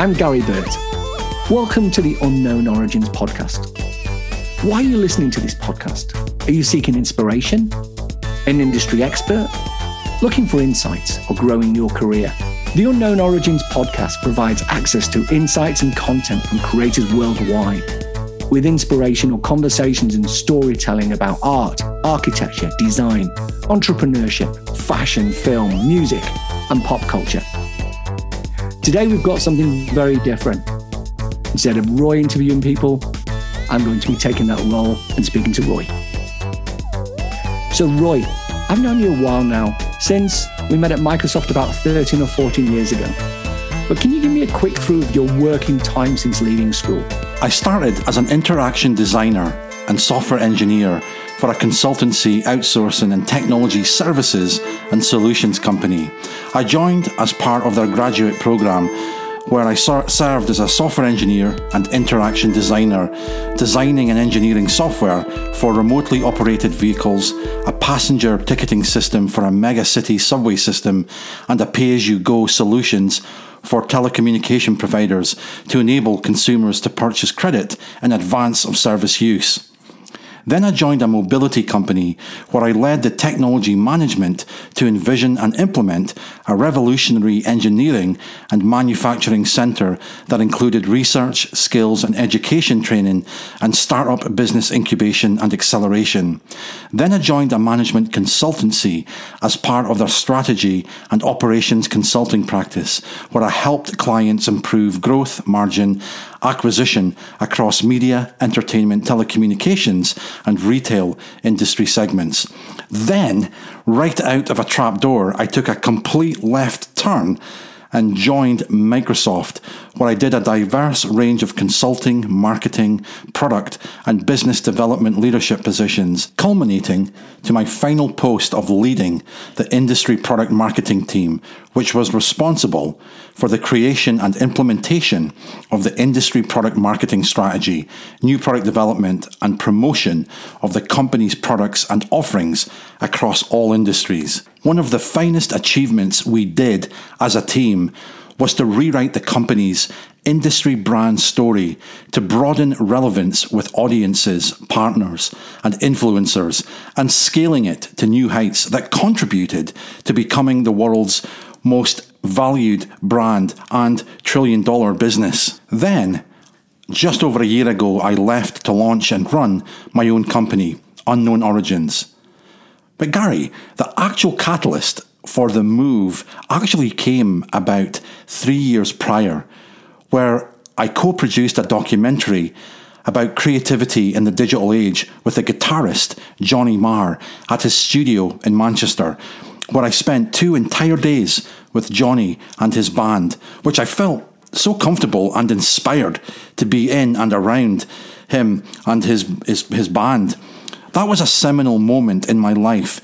I'm Gary Burt. Welcome to the Unknown Origins podcast. Why are you listening to this podcast? Are you seeking inspiration? An industry expert? Looking for insights or growing your career? The Unknown Origins podcast provides access to insights and content from creators worldwide with inspirational conversations and storytelling about art, architecture, design, entrepreneurship, fashion, film, music, and pop culture. Today, we've got something very different. Instead of Roy interviewing people, I'm going to be taking that role and speaking to Roy. So, Roy, I've known you a while now, since we met at Microsoft about 13 or 14 years ago. But can you give me a quick through of your working time since leaving school? I started as an interaction designer and software engineer for a consultancy, outsourcing, and technology services and solutions company. I joined as part of their graduate program where I served as a software engineer and interaction designer, designing and engineering software for remotely operated vehicles, a passenger ticketing system for a mega city subway system, and a pay as you go solutions for telecommunication providers to enable consumers to purchase credit in advance of service use. Then I joined a mobility company where I led the technology management to envision and implement a revolutionary engineering and manufacturing centre that included research, skills and education training and startup business incubation and acceleration. Then I joined a management consultancy as part of their strategy and operations consulting practice where I helped clients improve growth, margin acquisition across media, entertainment, telecommunications, and retail industry segments. Then, right out of a trapdoor, I took a complete left turn and joined Microsoft, where I did a diverse range of consulting, marketing, product, and business development leadership positions, culminating to my final post of leading the industry product marketing team, which was responsible for the creation and implementation of the industry product marketing strategy, new product development, and promotion of the company's products and offerings across all industries. One of the finest achievements we did as a team was to rewrite the company's industry brand story to broaden relevance with audiences, partners, and influencers, and scaling it to new heights that contributed to becoming the world's most valued brand and trillion dollar business. Then, just over a year ago, I left to launch and run my own company, Unknown Origins. But Gary, the actual catalyst for the move actually came about three years prior, where I co produced a documentary about creativity in the digital age with the guitarist Johnny Marr at his studio in Manchester, where I spent two entire days with Johnny and his band, which I felt so comfortable and inspired to be in and around him and his, his, his band. That was a seminal moment in my life.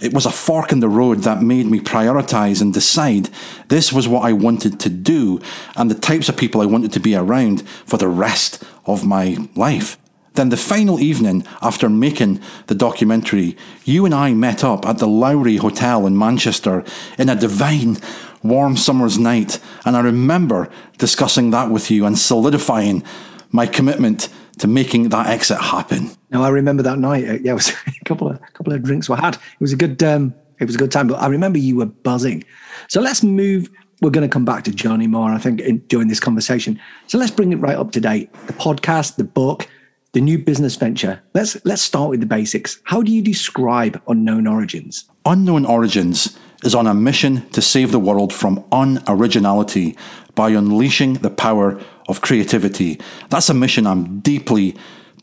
It was a fork in the road that made me prioritize and decide this was what I wanted to do and the types of people I wanted to be around for the rest of my life. Then, the final evening after making the documentary, you and I met up at the Lowry Hotel in Manchester in a divine, warm summer's night. And I remember discussing that with you and solidifying my commitment to making that exit happen. No, I remember that night. Uh, yeah, it was a couple of a couple of drinks were had. It was a good um, it was a good time. But I remember you were buzzing. So let's move. We're going to come back to Johnny Marr, I think, in, during this conversation. So let's bring it right up to date. The podcast, the book, the new business venture. Let's let's start with the basics. How do you describe Unknown Origins? Unknown Origins is on a mission to save the world from unoriginality by unleashing the power of creativity. That's a mission I'm deeply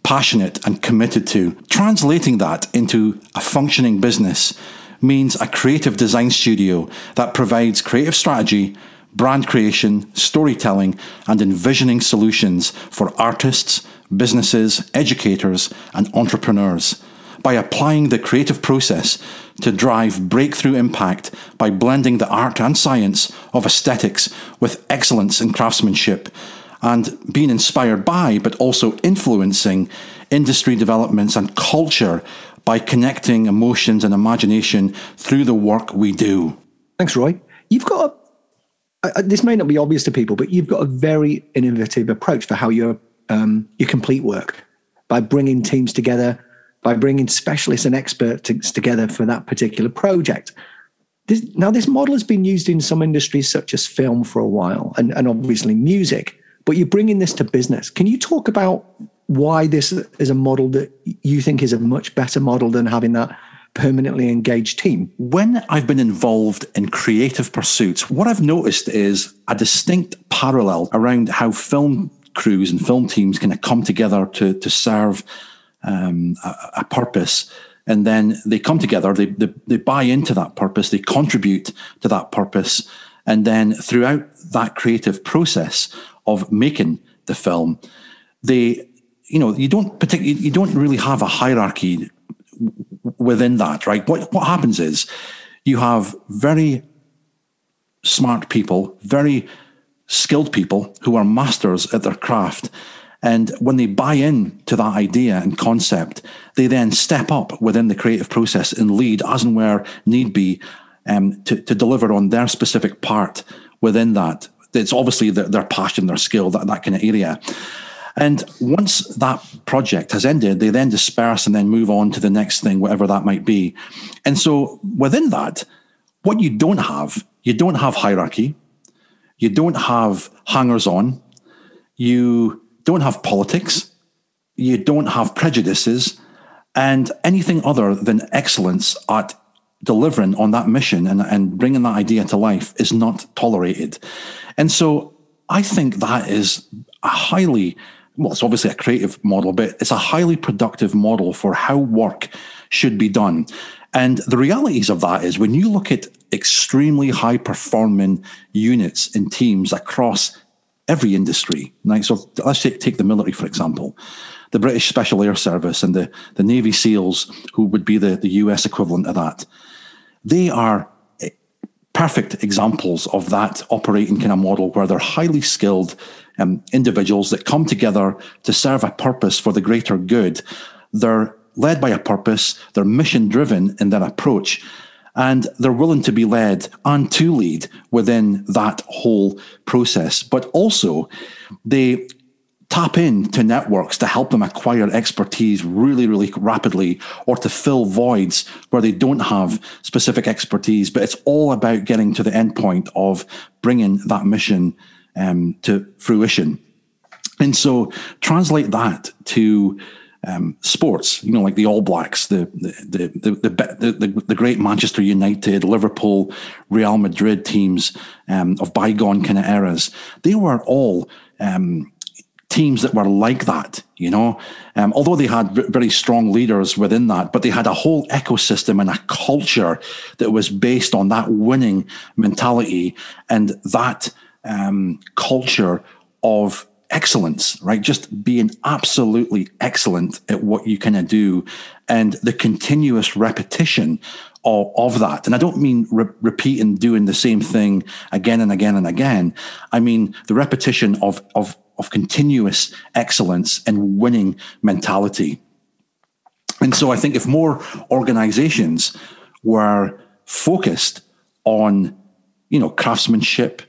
passionate and committed to. Translating that into a functioning business means a creative design studio that provides creative strategy, brand creation, storytelling, and envisioning solutions for artists, businesses, educators, and entrepreneurs by applying the creative process to drive breakthrough impact by blending the art and science of aesthetics with excellence in craftsmanship and being inspired by, but also influencing industry developments and culture by connecting emotions and imagination through the work we do. Thanks, Roy. You've got a this may not be obvious to people, but you've got a very innovative approach for how you um, you complete work by bringing teams together, by bringing specialists and experts together for that particular project. This, now, this model has been used in some industries such as film for a while, and, and obviously music. But you're bringing this to business. Can you talk about why this is a model that you think is a much better model than having that permanently engaged team. When I've been involved in creative pursuits, what I've noticed is a distinct parallel around how film crews and film teams kind of come together to, to serve um, a, a, purpose. And then they come together, they, they, they buy into that purpose, they contribute to that purpose. And then throughout that creative process of making the film, they, you know, you don't particularly, you don't really have a hierarchy within that, right? What what happens is you have very smart people, very skilled people who are masters at their craft. And when they buy in to that idea and concept, they then step up within the creative process and lead as and where need be um, to, to deliver on their specific part within that. It's obviously their, their passion, their skill, that, that kind of area. And once that project has ended, they then disperse and then move on to the next thing, whatever that might be. And so within that, what you don't have, you don't have hierarchy, you don't have hangers on, you don't have politics, you don't have prejudices, and anything other than excellence at delivering on that mission and, and bringing that idea to life is not tolerated. And so I think that is a highly well, it's obviously a creative model, but it's a highly productive model for how work should be done. And the realities of that is when you look at extremely high performing units and teams across every industry, right? So let's take, take the military, for example. The British Special Air Service and the, the Navy SEALs, who would be the, the US equivalent of that, they are perfect examples of that operating kind of model where they're highly skilled um, individuals that come together to serve a purpose for the greater good. They're led by a purpose, they're mission driven in their approach, and they're willing to be led and to lead within that whole process. But also, they tap into networks to help them acquire expertise really, really rapidly or to fill voids where they don't have specific expertise. But it's all about getting to the end point of bringing that mission um, to fruition. And so translate that to um, sports, you know, like the All Blacks, the the the the, the, the, great Manchester United, Liverpool, Real Madrid teams um, of bygone kind of eras. They were all um, teams that were like that, you know, um, although they had very strong leaders within that, but they had a whole ecosystem and a culture that was based on that winning mentality and that um, culture of excellence, right? Just being absolutely excellent at what you of do and the continuous repetition of, that. And I don't mean re- repeating doing the same thing again and again and again. I mean the repetition of, of, of continuous excellence and winning mentality. And so I think if more organizations were focused on, you know, craftsmanship,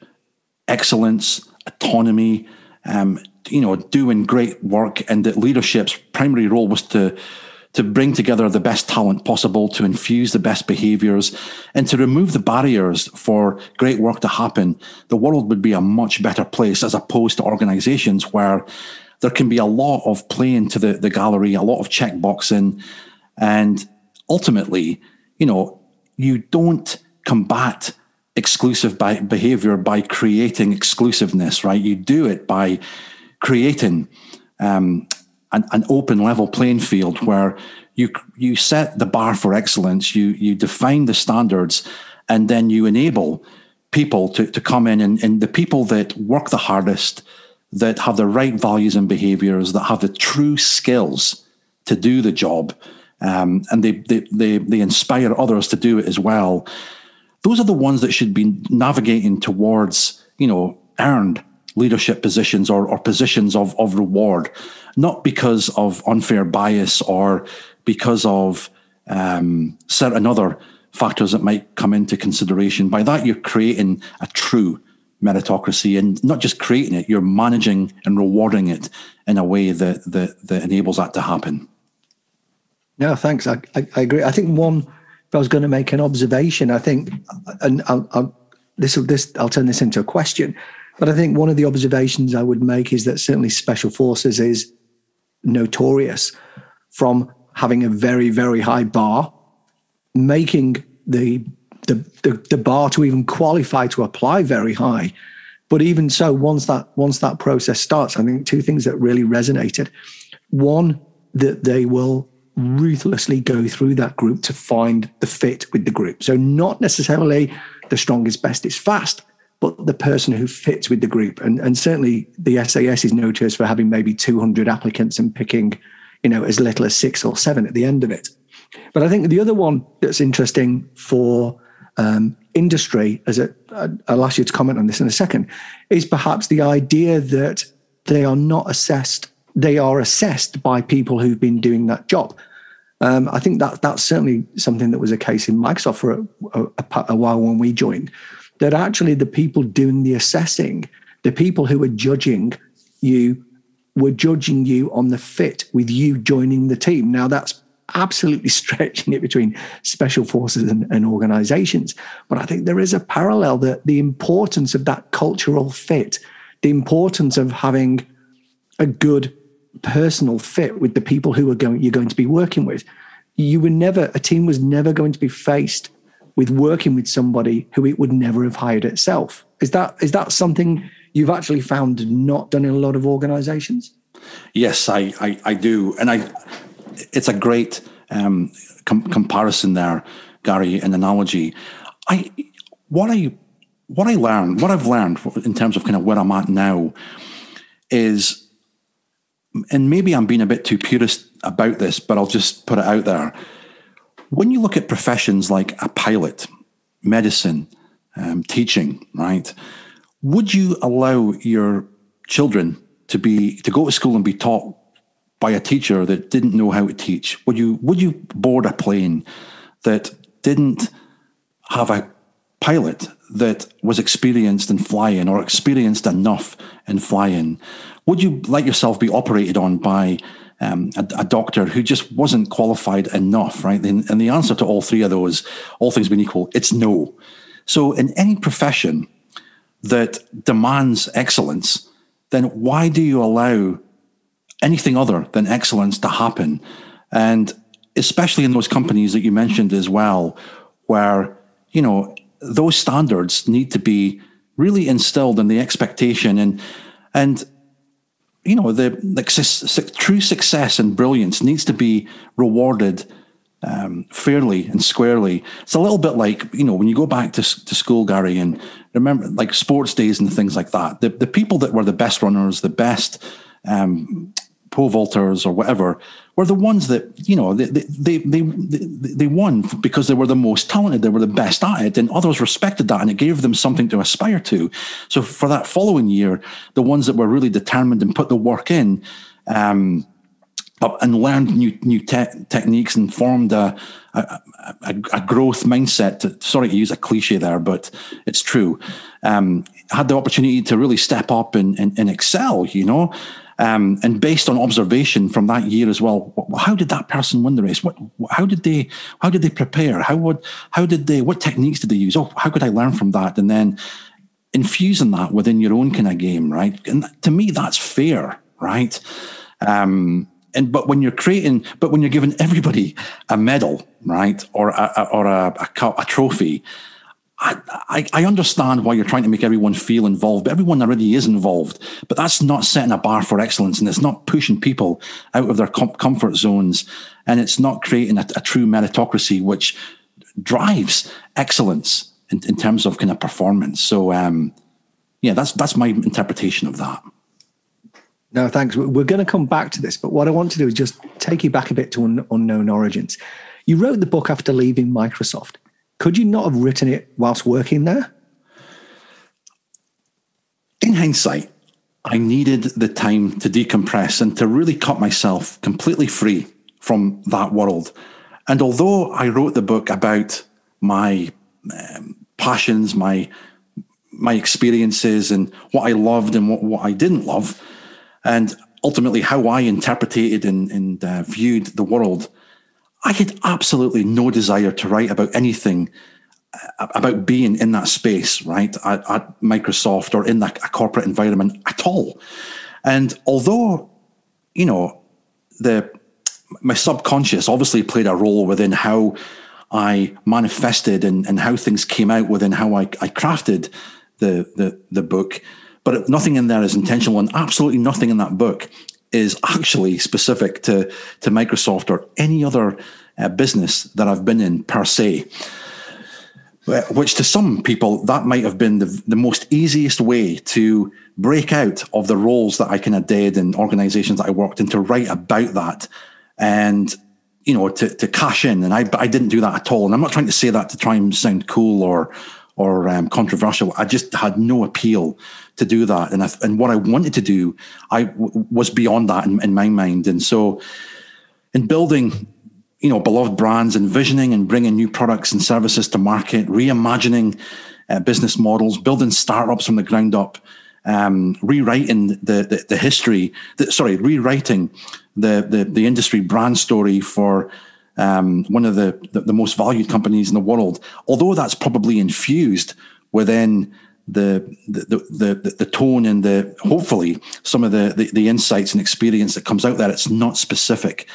excellence, autonomy, um, you know, doing great work, and that leadership's primary role was to to bring together the best talent possible, to infuse the best behaviors, and to remove the barriers for great work to happen, the world would be a much better place as opposed to organizations where there can be a lot of playing to the, the gallery, a lot of checkboxing, and ultimately, you know, you don't combat exclusive by behavior by creating exclusiveness, right? You do it by creating um, an, an, open level playing field where you you set the bar for excellence, you you define the standards, and then you enable people to, to come in and, and the people that work the hardest, that have the right values and behaviors, that have the true skills to do the job, um, and they, they they they inspire others to do it as well. Those are the ones that should be navigating towards, you know, earned leadership positions or, or positions of, of reward, not because of unfair bias or because of um, certain other factors that might come into consideration. By that, you're creating a true meritocracy and not just creating it, you're managing and rewarding it in a way that that, that enables that to happen. No, thanks. I, I, I agree. I think one, if I was going to make an observation, I think, and I'll, I'll, this, this, I'll turn this into a question, but I think one of the observations I would make is that certainly special forces is notorious from having a very, very high bar, making the the, the, the bar to even qualify to apply very high. But even so, once that once that process starts, I think two things that really resonated. One, that they will ruthlessly go through that group to find the fit with the group. So not necessarily the strongest, best is fast, but the person who fits with the group. And, and certainly the SAS is notorious for having maybe 200 applicants and picking, you know, as little as six or seven at the end of it. But I think the other one that's interesting for um, industry, as a, I'll ask you to comment on this in a second, is perhaps the idea that they are not assessed, they are assessed by people who've been doing that job. Um, I think that that's certainly something that was a case in Microsoft for a, a, a while when we joined. That actually the people doing the assessing, the people who are judging you, were judging you on the fit with you joining the team. Now that's absolutely stretching it between special forces and, and, organizations. But I think there is a parallel that the importance of that cultural fit, the importance of having a good personal fit with the people who are going you're going to be working with. You were never a team was never going to be faced with working with somebody who it would never have hired itself. Is that is that something you've actually found not done in a lot of organizations? Yes, I, I, I do. And I it's a great um, com- comparison there, Gary, an analogy. I what I what I learned, what I've learned in terms of kind of where I'm at now, is, and maybe I'm being a bit too purist about this, but I'll just put it out there. When you look at professions like a pilot, medicine, um, teaching, right? Would you allow your children to be to go to school and be taught by a teacher that didn't know how to teach? Would you would you board a plane that didn't have a pilot that was experienced in flying or experienced enough in flying? Would you let yourself be operated on by um, a, a, doctor who just wasn't qualified enough, right? And, and the answer to all three of those, all things being equal, it's no. So in any profession that demands excellence, then why do you allow anything other than excellence to happen. And especially in those companies that you mentioned as well, where, you know, those standards need to be really instilled in the expectation and, and, you know, the, the true success and brilliance needs to be rewarded um, fairly and squarely. It's a little bit like, you know, when you go back to, to school, Gary, and remember like sports days and things like that, the, the people that were the best runners, the best um, pole vaulters or whatever were the ones that you know they, they they they they won because they were the most talented they were the best at it and others respected that and it gave them something to aspire to so for that following year the ones that were really determined and put the work in um, and learned new new te- techniques and formed a, a, a, a growth mindset. Sorry to use a cliche there, but it's true. Um, had the opportunity to really step up and, and, and excel, you know, um, and based on observation from that year as well, how did that person win the race? What, how did they, how did they prepare? How would, how did they, what techniques did they use? Oh, how could I learn from that? And then infusing that within your own kind of game, right? And to me, that's fair, right? Um, and but when you're creating, but when you're giving everybody a medal, right, or a, or a, a, a trophy, I, I, understand why you're trying to make everyone feel involved, but everyone already is involved. But that's not setting a bar for excellence, and it's not pushing people out of their com- comfort zones, and it's not creating a, a true meritocracy, which drives excellence in, in, terms of kind of performance. So, um, yeah, that's that's my interpretation of that. No, thanks. We're going to come back to this, but what I want to do is just take you back a bit to un- unknown origins. You wrote the book after leaving Microsoft. Could you not have written it whilst working there? In hindsight, I needed the time to decompress and to really cut myself completely free from that world. And although I wrote the book about my um, passions, my my experiences and what I loved and what, what I didn't love, and ultimately how I interpreted and, and uh, viewed the world, I had absolutely no desire to write about anything uh, about being in that space, right, at, at Microsoft or in that a corporate environment at all. And although, you know, the my subconscious obviously played a role within how I manifested and, and how things came out within how I, I crafted the, the the book. But nothing in there is intentional, and absolutely nothing in that book is actually specific to to Microsoft or any other uh, business that I've been in per se. Which to some people that might have been the, the most easiest way to break out of the roles that I kind of did in organizations that I worked in to write about that and you know to, to cash in and I, I didn't do that at all and I'm not trying to say that to try and sound cool or or um, controversial. I just had no appeal to do that. And I, and what I wanted to do I w- was beyond that in, in my mind. And so in building you know beloved brands envisioning and bringing new products and services to market reimagining uh, business models building startups from the ground up um, rewriting the, the, the history, the, sorry, rewriting the, the, the industry brand story for um, one of the, the, the, most valued companies in the world. Although that's probably infused within the the, the, the, the tone and the hopefully some of the, the, the insights and experience that comes out there, it's not specific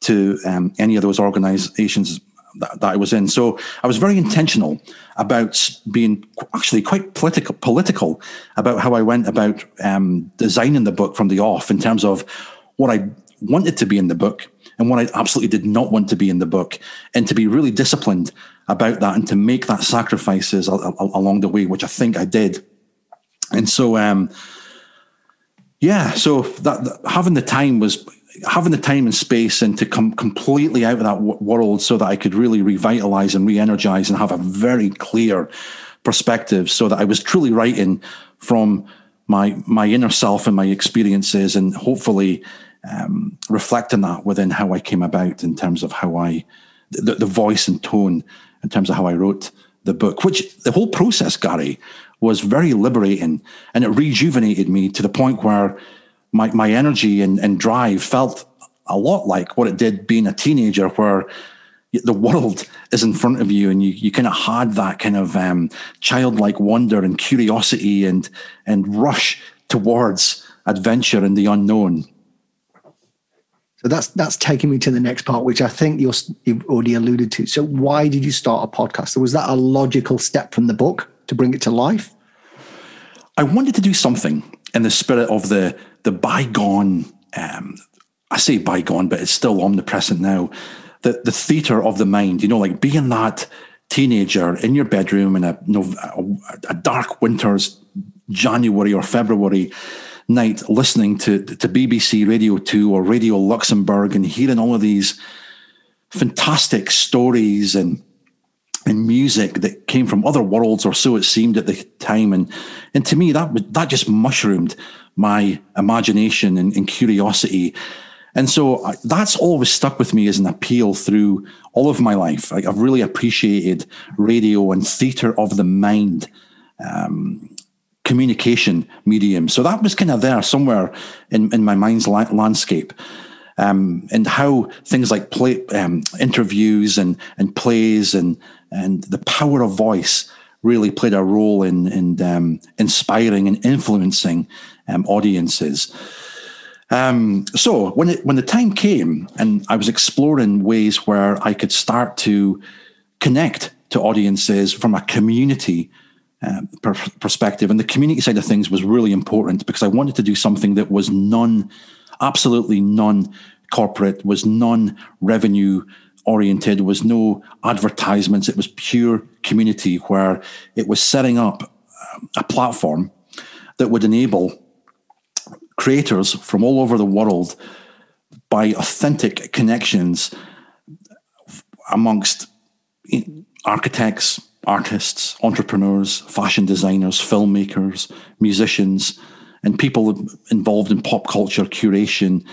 to um, any of those organizations that, that, I was in. So I was very intentional about being actually quite political, political about how I went about um, designing the book from the off in terms of what I wanted to be in the book and what I absolutely did not want to be in the book, and to be really disciplined about that and to make that sacrifices along the way, which I think I did. And so, um, yeah, so that, that having the time was having the time and space and to come completely out of that w- world so that I could really revitalize and re-energize and have a very clear perspective so that I was truly writing from my my inner self and my experiences and hopefully um, reflecting that within how I came about in terms of how I the, the voice and tone in terms of how I wrote the book which the whole process Gary was very liberating and it rejuvenated me to the point where my, my energy and, and drive felt a lot like what it did being a teenager, where the world is in front of you and you, you kind of had that kind of um, childlike wonder and curiosity and, and rush towards adventure and the unknown. So that's that's taking me to the next part, which I think you have already alluded to. So why did you start a podcast? Was that a logical step from the book to bring it to life? I wanted to do something in the spirit of the the bygone, um, I say bygone, but it's still omnipresent now. The the theater of the mind, you know, like being that teenager in your bedroom in a, a dark winter's January or February night, listening to to BBC Radio Two or Radio Luxembourg and hearing all of these fantastic stories and and music that came from other worlds, or so it seemed at the time. And and to me, that that just mushroomed my imagination and, and curiosity. And so I, that's always stuck with me as an appeal through all of my life. I, I've really appreciated radio and theatre of the mind um, communication medium. So that was kind of there somewhere in, in my mind's la- landscape. Um, and how things like play, um, interviews and, and plays and, and the power of voice really played a role in, in um, inspiring and influencing um, audiences. Um, so when it, when the time came and I was exploring ways where I could start to connect to audiences from a community uh, per- perspective, and the community side of things was really important because I wanted to do something that was non, absolutely non corporate, was non revenue oriented, was no advertisements. It was pure community where it was setting up um, a platform that would enable creators from all over the world by authentic connections amongst architects, artists, entrepreneurs, fashion designers, filmmakers, musicians, and people involved in pop culture curation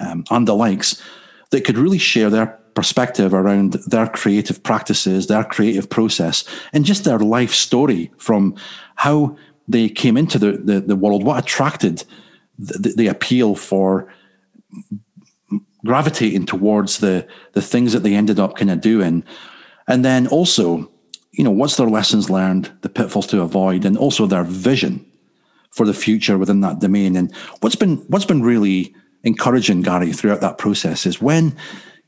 um, and the likes that could really share their perspective around their creative practices, their creative process, and just their life story from how they came into the, the, the world, what attracted the, the appeal for gravitating towards the the things that they ended up kind of doing. And then also you know what's their lessons learned the pitfalls to avoid and also their vision for the future within that domain. And what's been what's been really encouraging gary throughout that process is when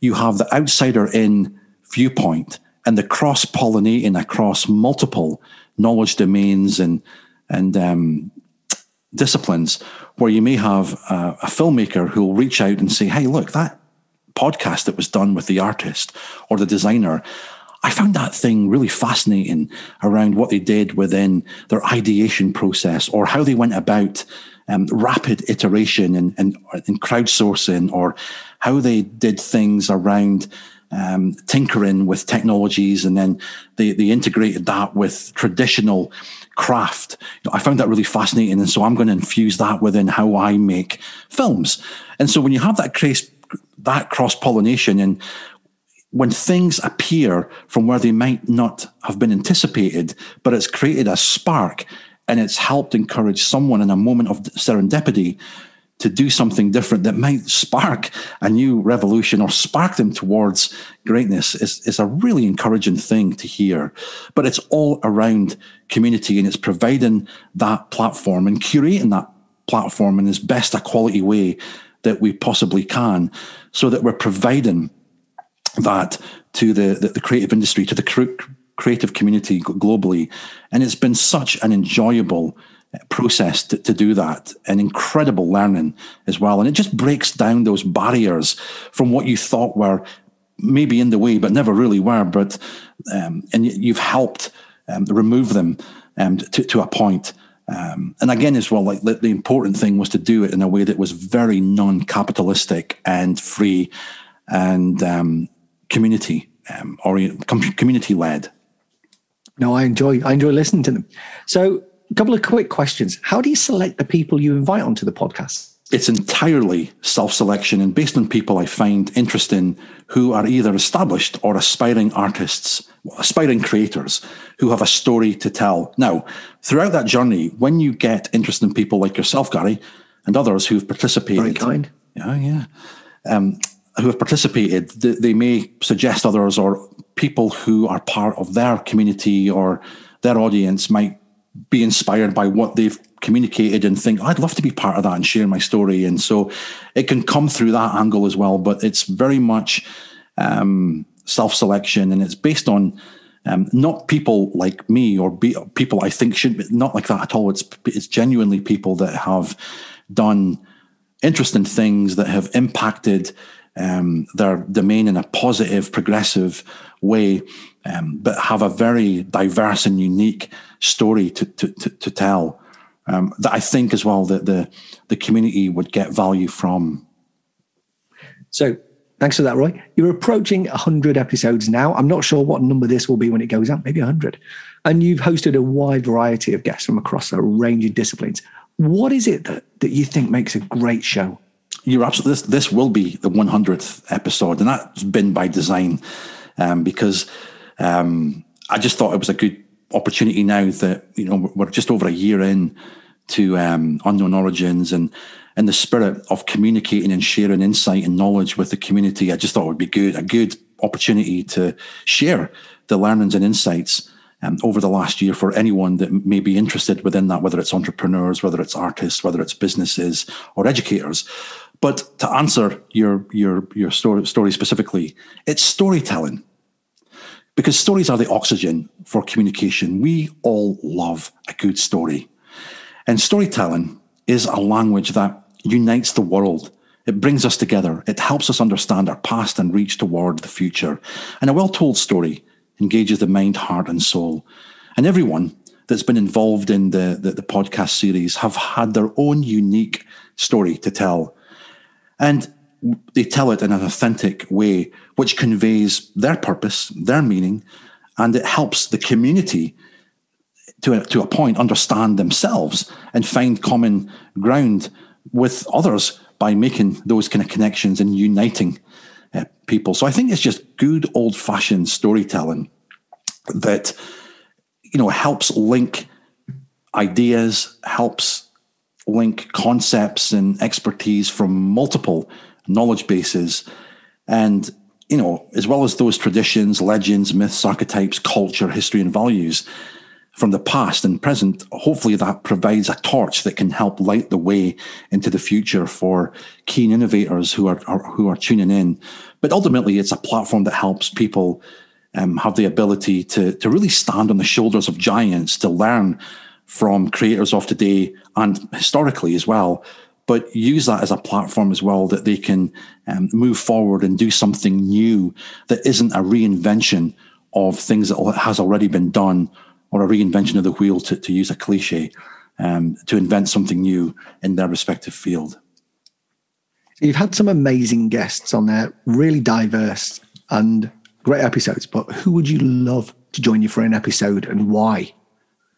you have the outsider in viewpoint and the cross pollinating across multiple knowledge domains and and um, disciplines where you may have a, a filmmaker who will reach out and say, Hey, look, that podcast that was done with the artist or the designer, I found that thing really fascinating around what they did within their ideation process or how they went about um, rapid iteration and, and, and crowdsourcing or how they did things around um, tinkering with technologies and then they, they integrated that with traditional craft. You know, I found that really fascinating. And so I'm going to infuse that within how I make films. And so when you have that cross, that cross pollination and when things appear from where they might not have been anticipated, but it's created a spark and it's helped encourage someone in a moment of serendipity to do something different that might spark a new revolution or spark them towards greatness is, is a really encouraging thing to hear. But it's all around community and it's providing that platform and curating that platform in as best a quality way that we possibly can so that we're providing that to the, the, the creative industry, to the cr- creative community globally. And it's been such an enjoyable process to, to do that and incredible learning as well. And it just breaks down those barriers from what you thought were maybe in the way, but never really were. But um, and you've helped um, remove them um, to, to a point. Um, and again, as well, like the, the, important thing was to do it in a way that was very non-capitalistic and free and um, community um, orient, community led. No, I enjoy I enjoy listening to them. So a couple of quick questions. How do you select the people you invite onto the podcast? It's entirely self selection and based on people I find interesting who are either established or aspiring artists, aspiring creators who have a story to tell. Now, throughout that journey, when you get interesting people like yourself, Gary, and others who've participated. Very kind. Yeah, yeah. Um, who have participated, they may suggest others or people who are part of their community or their audience might be inspired by what they've communicated and think I'd love to be part of that and share my story. And so it can come through that angle as well, but it's very much um, self selection and it's based on um, not people like me or be, people I think should be not like that at all. It's it's genuinely people that have done interesting things that have impacted um, their domain in a positive, progressive way, um, but have a very diverse and unique story to to, to, to tell. Um, that I think as well that the the community would get value from. So thanks for that, Roy. You're approaching 100 episodes now. I'm not sure what number this will be when it goes out, maybe 100. And you've hosted a wide variety of guests from across a range of disciplines. What is it that, that you think makes a great show? You're absolutely this. This will be the 100th episode, and that's been by design, um, because um, I just thought it was a good opportunity now that you know we're just over a year in to um, unknown origins and in the spirit of communicating and sharing insight and knowledge with the community. I just thought it would be good a good opportunity to share the learnings and insights um, over the last year for anyone that may be interested within that, whether it's entrepreneurs, whether it's artists, whether it's businesses or educators. But to answer your your your story, story specifically, it's storytelling. Because stories are the oxygen for communication. We all love a good story. And storytelling is a language that unites the world. It brings us together. It helps us understand our past and reach toward the future. And a well told story engages the mind, heart, and soul. And everyone that's been involved in the, the, the podcast series have had their own unique story to tell. And they tell it in an authentic way, which conveys their purpose, their meaning, and it helps the community to a, to a point understand themselves and find common ground with others by making those kind of connections and uniting uh, people. So I think it's just good old fashioned storytelling that you know helps link ideas, helps link concepts and expertise from multiple knowledge bases, and you know as well as those traditions, legends, myths, archetypes, culture, history, and values from the past and present, hopefully that provides a torch that can help light the way into the future for keen innovators who are, are who are tuning in. But ultimately, it's a platform that helps people um, have the ability to to really stand on the shoulders of giants to learn from creators of today and historically as well. But use that as a platform as well that they can um, move forward and do something new that isn't a reinvention of things that has already been done or a reinvention of the wheel, to, to use a cliche, um, to invent something new in their respective field. You've had some amazing guests on there, really diverse and great episodes. But who would you love to join you for an episode and why?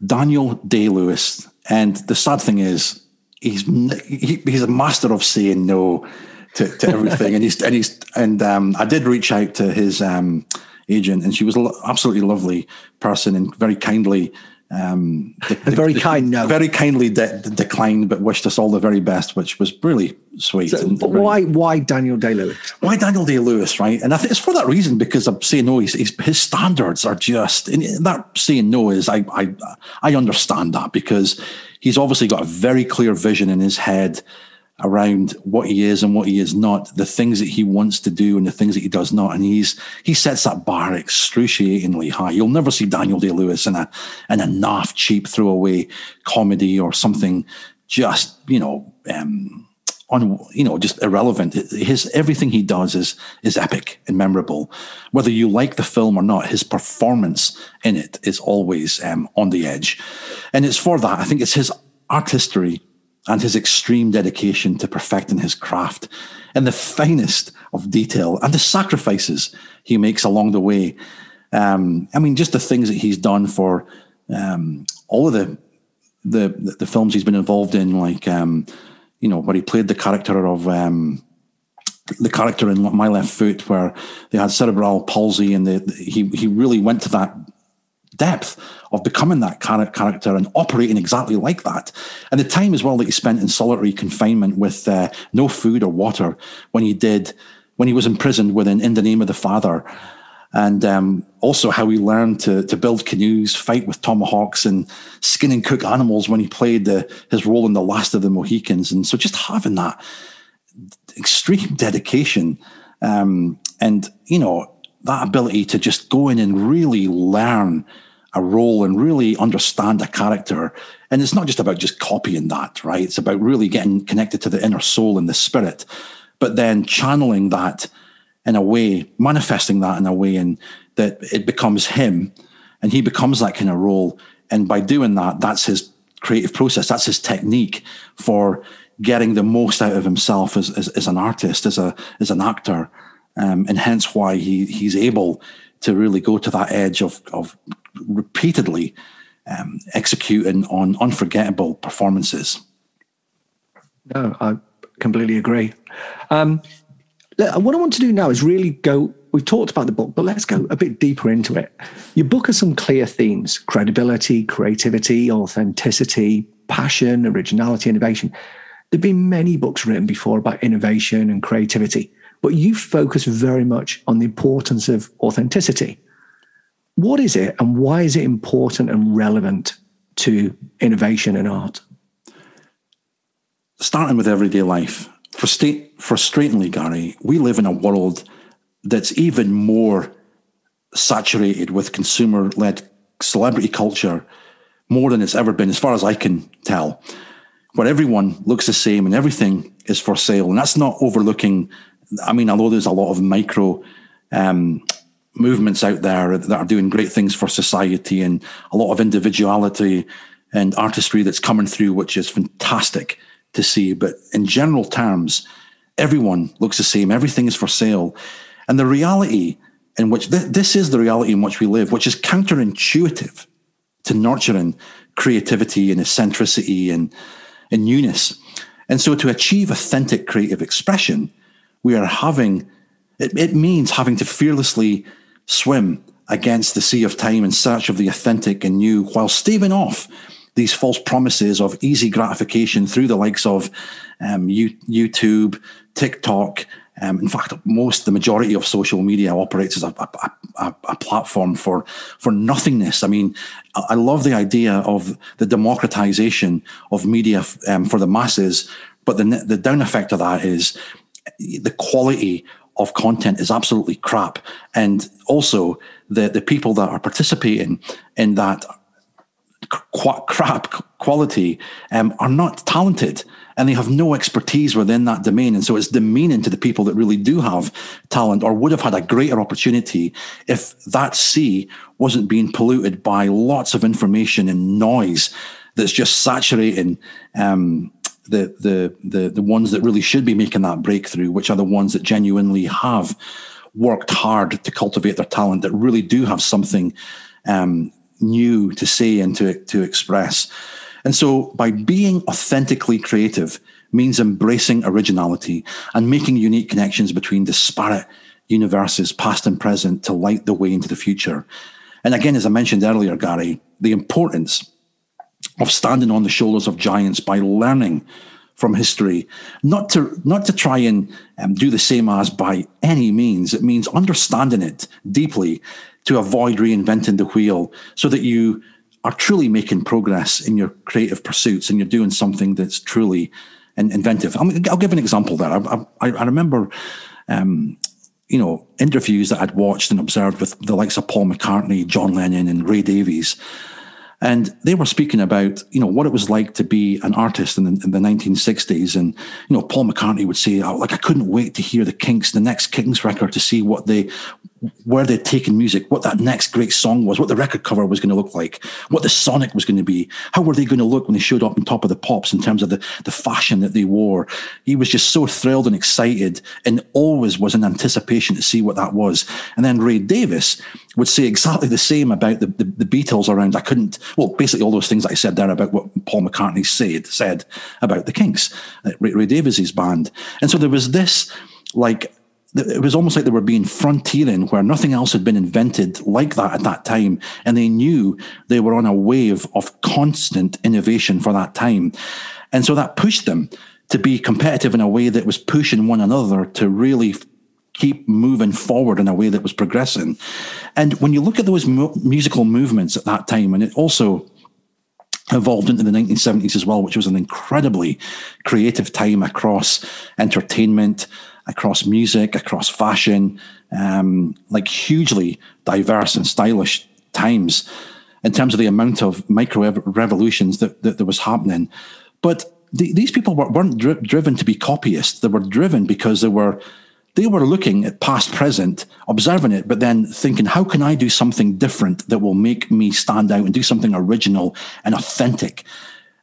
Daniel Day Lewis. And the sad thing is, he's he, he's a master of saying no to, to everything. and he's and he's and um, I did reach out to his um, agent, and she was an absolutely lovely person and very kindly. Um, de- very kind, no, very kindly de- declined, but wished us all the very best, which was really sweet. So, why, why Daniel Day Lewis? Why Daniel Day Lewis? Right, and I think it's for that reason because I'm saying no. He's, he's, his standards are just, and that saying no is I, I, I understand that because he's obviously got a very clear vision in his head around what he is and what he is not, the things that he wants to do and the things that he does not. And he's he sets that bar excruciatingly high. You'll never see Daniel Day Lewis in a in a naff, cheap throwaway comedy or something just, you know, um, on you know, just irrelevant. His everything he does is is epic and memorable. Whether you like the film or not, his performance in it is always um, on the edge. And it's for that. I think it's his art history and his extreme dedication to perfecting his craft in the finest of detail and the sacrifices he makes along the way. Um, I mean, just the things that he's done for um, all of the, the the films he's been involved in, like um, you know, where he played the character of um, the character in My Left Foot, where they had cerebral palsy, and the, he he really went to that depth of becoming that character and operating exactly like that. And the time as well that he spent in solitary confinement with uh, no food or water when he did, when he was imprisoned within In the Name of the Father. And um, also how he learned to, to build canoes, fight with tomahawks, and skin and cook animals when he played the, his role in The Last of the Mohicans. And so just having that extreme dedication um, and, you know, that ability to just go in and really learn a role and really understand a character. And it's not just about just copying that, right? It's about really getting connected to the inner soul and the spirit, but then channeling that in a way, manifesting that in a way, and that it becomes him and he becomes that kind of role. And by doing that, that's his creative process, that's his technique for getting the most out of himself as, as, as an artist, as a as an actor. Um, and hence why he he's able to really go to that edge of of repeatedly um, executing on unforgettable performances. No, I completely agree. Um, what I want to do now is really go. We've talked about the book, but let's go a bit deeper into it. Your book has some clear themes credibility, creativity, authenticity, passion, originality, innovation. There have been many books written before about innovation and creativity, but you focus very much on the importance of authenticity. What is it and why is it important and relevant to innovation and art? Starting with everyday life, frustratingly, Gary, we live in a world that's even more saturated with consumer led celebrity culture more than it's ever been, as far as I can tell, where everyone looks the same and everything is for sale. And that's not overlooking, I mean, although there's a lot of micro um, movements out there that are doing great things for society and a lot of individuality and artistry that's coming through, which is fantastic to see. But in general terms, everyone looks the same. Everything is for sale. And the reality in which th- this is the reality in which we live, which is counterintuitive to nurturing creativity and eccentricity and, and newness. And so to achieve authentic creative expression, we are having It, it means having to fearlessly swim against the sea of time in search of the authentic and new while staving off these false promises of easy gratification through the likes of um, YouTube, TikTok. Um, in fact, most, the majority of social media operates as a, a, a, a, platform for for nothingness. I mean, I love the idea of the democratization of media um, for the masses, but the the down effect of that is the quality of content is absolutely crap, and also the the people that are participating in that qu- crap quality um, are not talented and they have no expertise within that domain. And so it's demeaning to the people that really do have talent or would have had a greater opportunity if that sea wasn't being polluted by lots of information and noise that's just saturating um, the, the, the, the ones that really should be making that breakthrough, which are the ones that genuinely have worked hard to cultivate their talent, that really do have something um, new to say and to, to express. And so by being authentically creative means embracing originality and making unique connections between disparate universes, past and present, to light the way into the future. And again, as I mentioned earlier, Gary, the importance of standing on the shoulders of giants by learning from history, not to not to try and um, do the same as by any means. It means understanding it deeply to avoid reinventing the wheel, so that you are truly making progress in your creative pursuits and you're doing something that's truly inventive. I will give an example there. I, I, I remember, um, you know, interviews that I'd watched and observed with the likes of Paul McCartney, John Lennon, and Ray Davies. And they were speaking about, you know, what it was like to be an artist in the, in the 1960s. And, you know, Paul McCartney would say, oh, like, I couldn't wait to hear the Kinks, the next Kinks record to see what they, where they'd taken music, what that next great song was, what the record cover was going to look like, what the sonic was going to be, how were they going to look when they showed up on top of the pops in terms of the, the fashion that they wore. He was just so thrilled and excited and always was in anticipation to see what that was. And then Ray Davies would say exactly the same about the, the, the Beatles around. I couldn't, well, basically all those things that I said there about what Paul McCartney said, said about the Kinks, Ray, Ray Davies's band. And so there was this, like, it was almost like they were being frontiering where nothing else had been invented like that at that time. And they knew they were on a wave of constant innovation for that time. And so that pushed them to be competitive in a way that was pushing one another to really keep moving forward in a way that was progressing. And when you look at those mu- musical movements at that time, and it also evolved into the 1970s as well, which was an incredibly creative time across entertainment, across music, across fashion, um, like hugely diverse and stylish times in terms of the amount of micro revolutions that, that, that was happening. But the, these people were, not dri- driven to be copyists. They were driven because they were they were looking at past, present, observing it, but then thinking, how can I do something different that will make me stand out and do something original and authentic?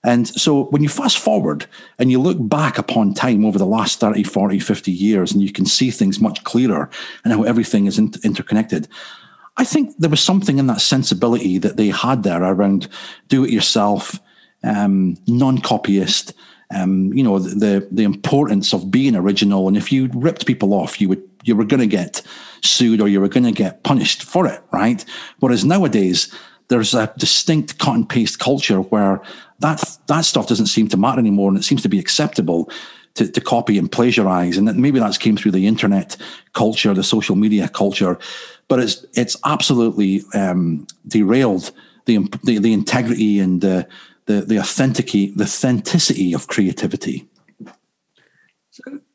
And so when you fast forward and you look back upon time over the last 30, 40, 50 years, and you can see things much clearer and how everything is inter- interconnected, I think there was something in that sensibility that they had there around do it yourself, um, non copyist, um, you know, the, the importance of being original. And if you ripped people off, you would, you were going to get sued or you were going to get punished for it, right? Whereas nowadays, there's a distinct cut and paste culture where that that stuff doesn't seem to matter anymore, and it seems to be acceptable to, to copy and plagiarize. And that maybe that's came through the internet culture, the social media culture, but it's it's absolutely um, derailed the, the, the integrity and the the the authenticity the authenticity of creativity.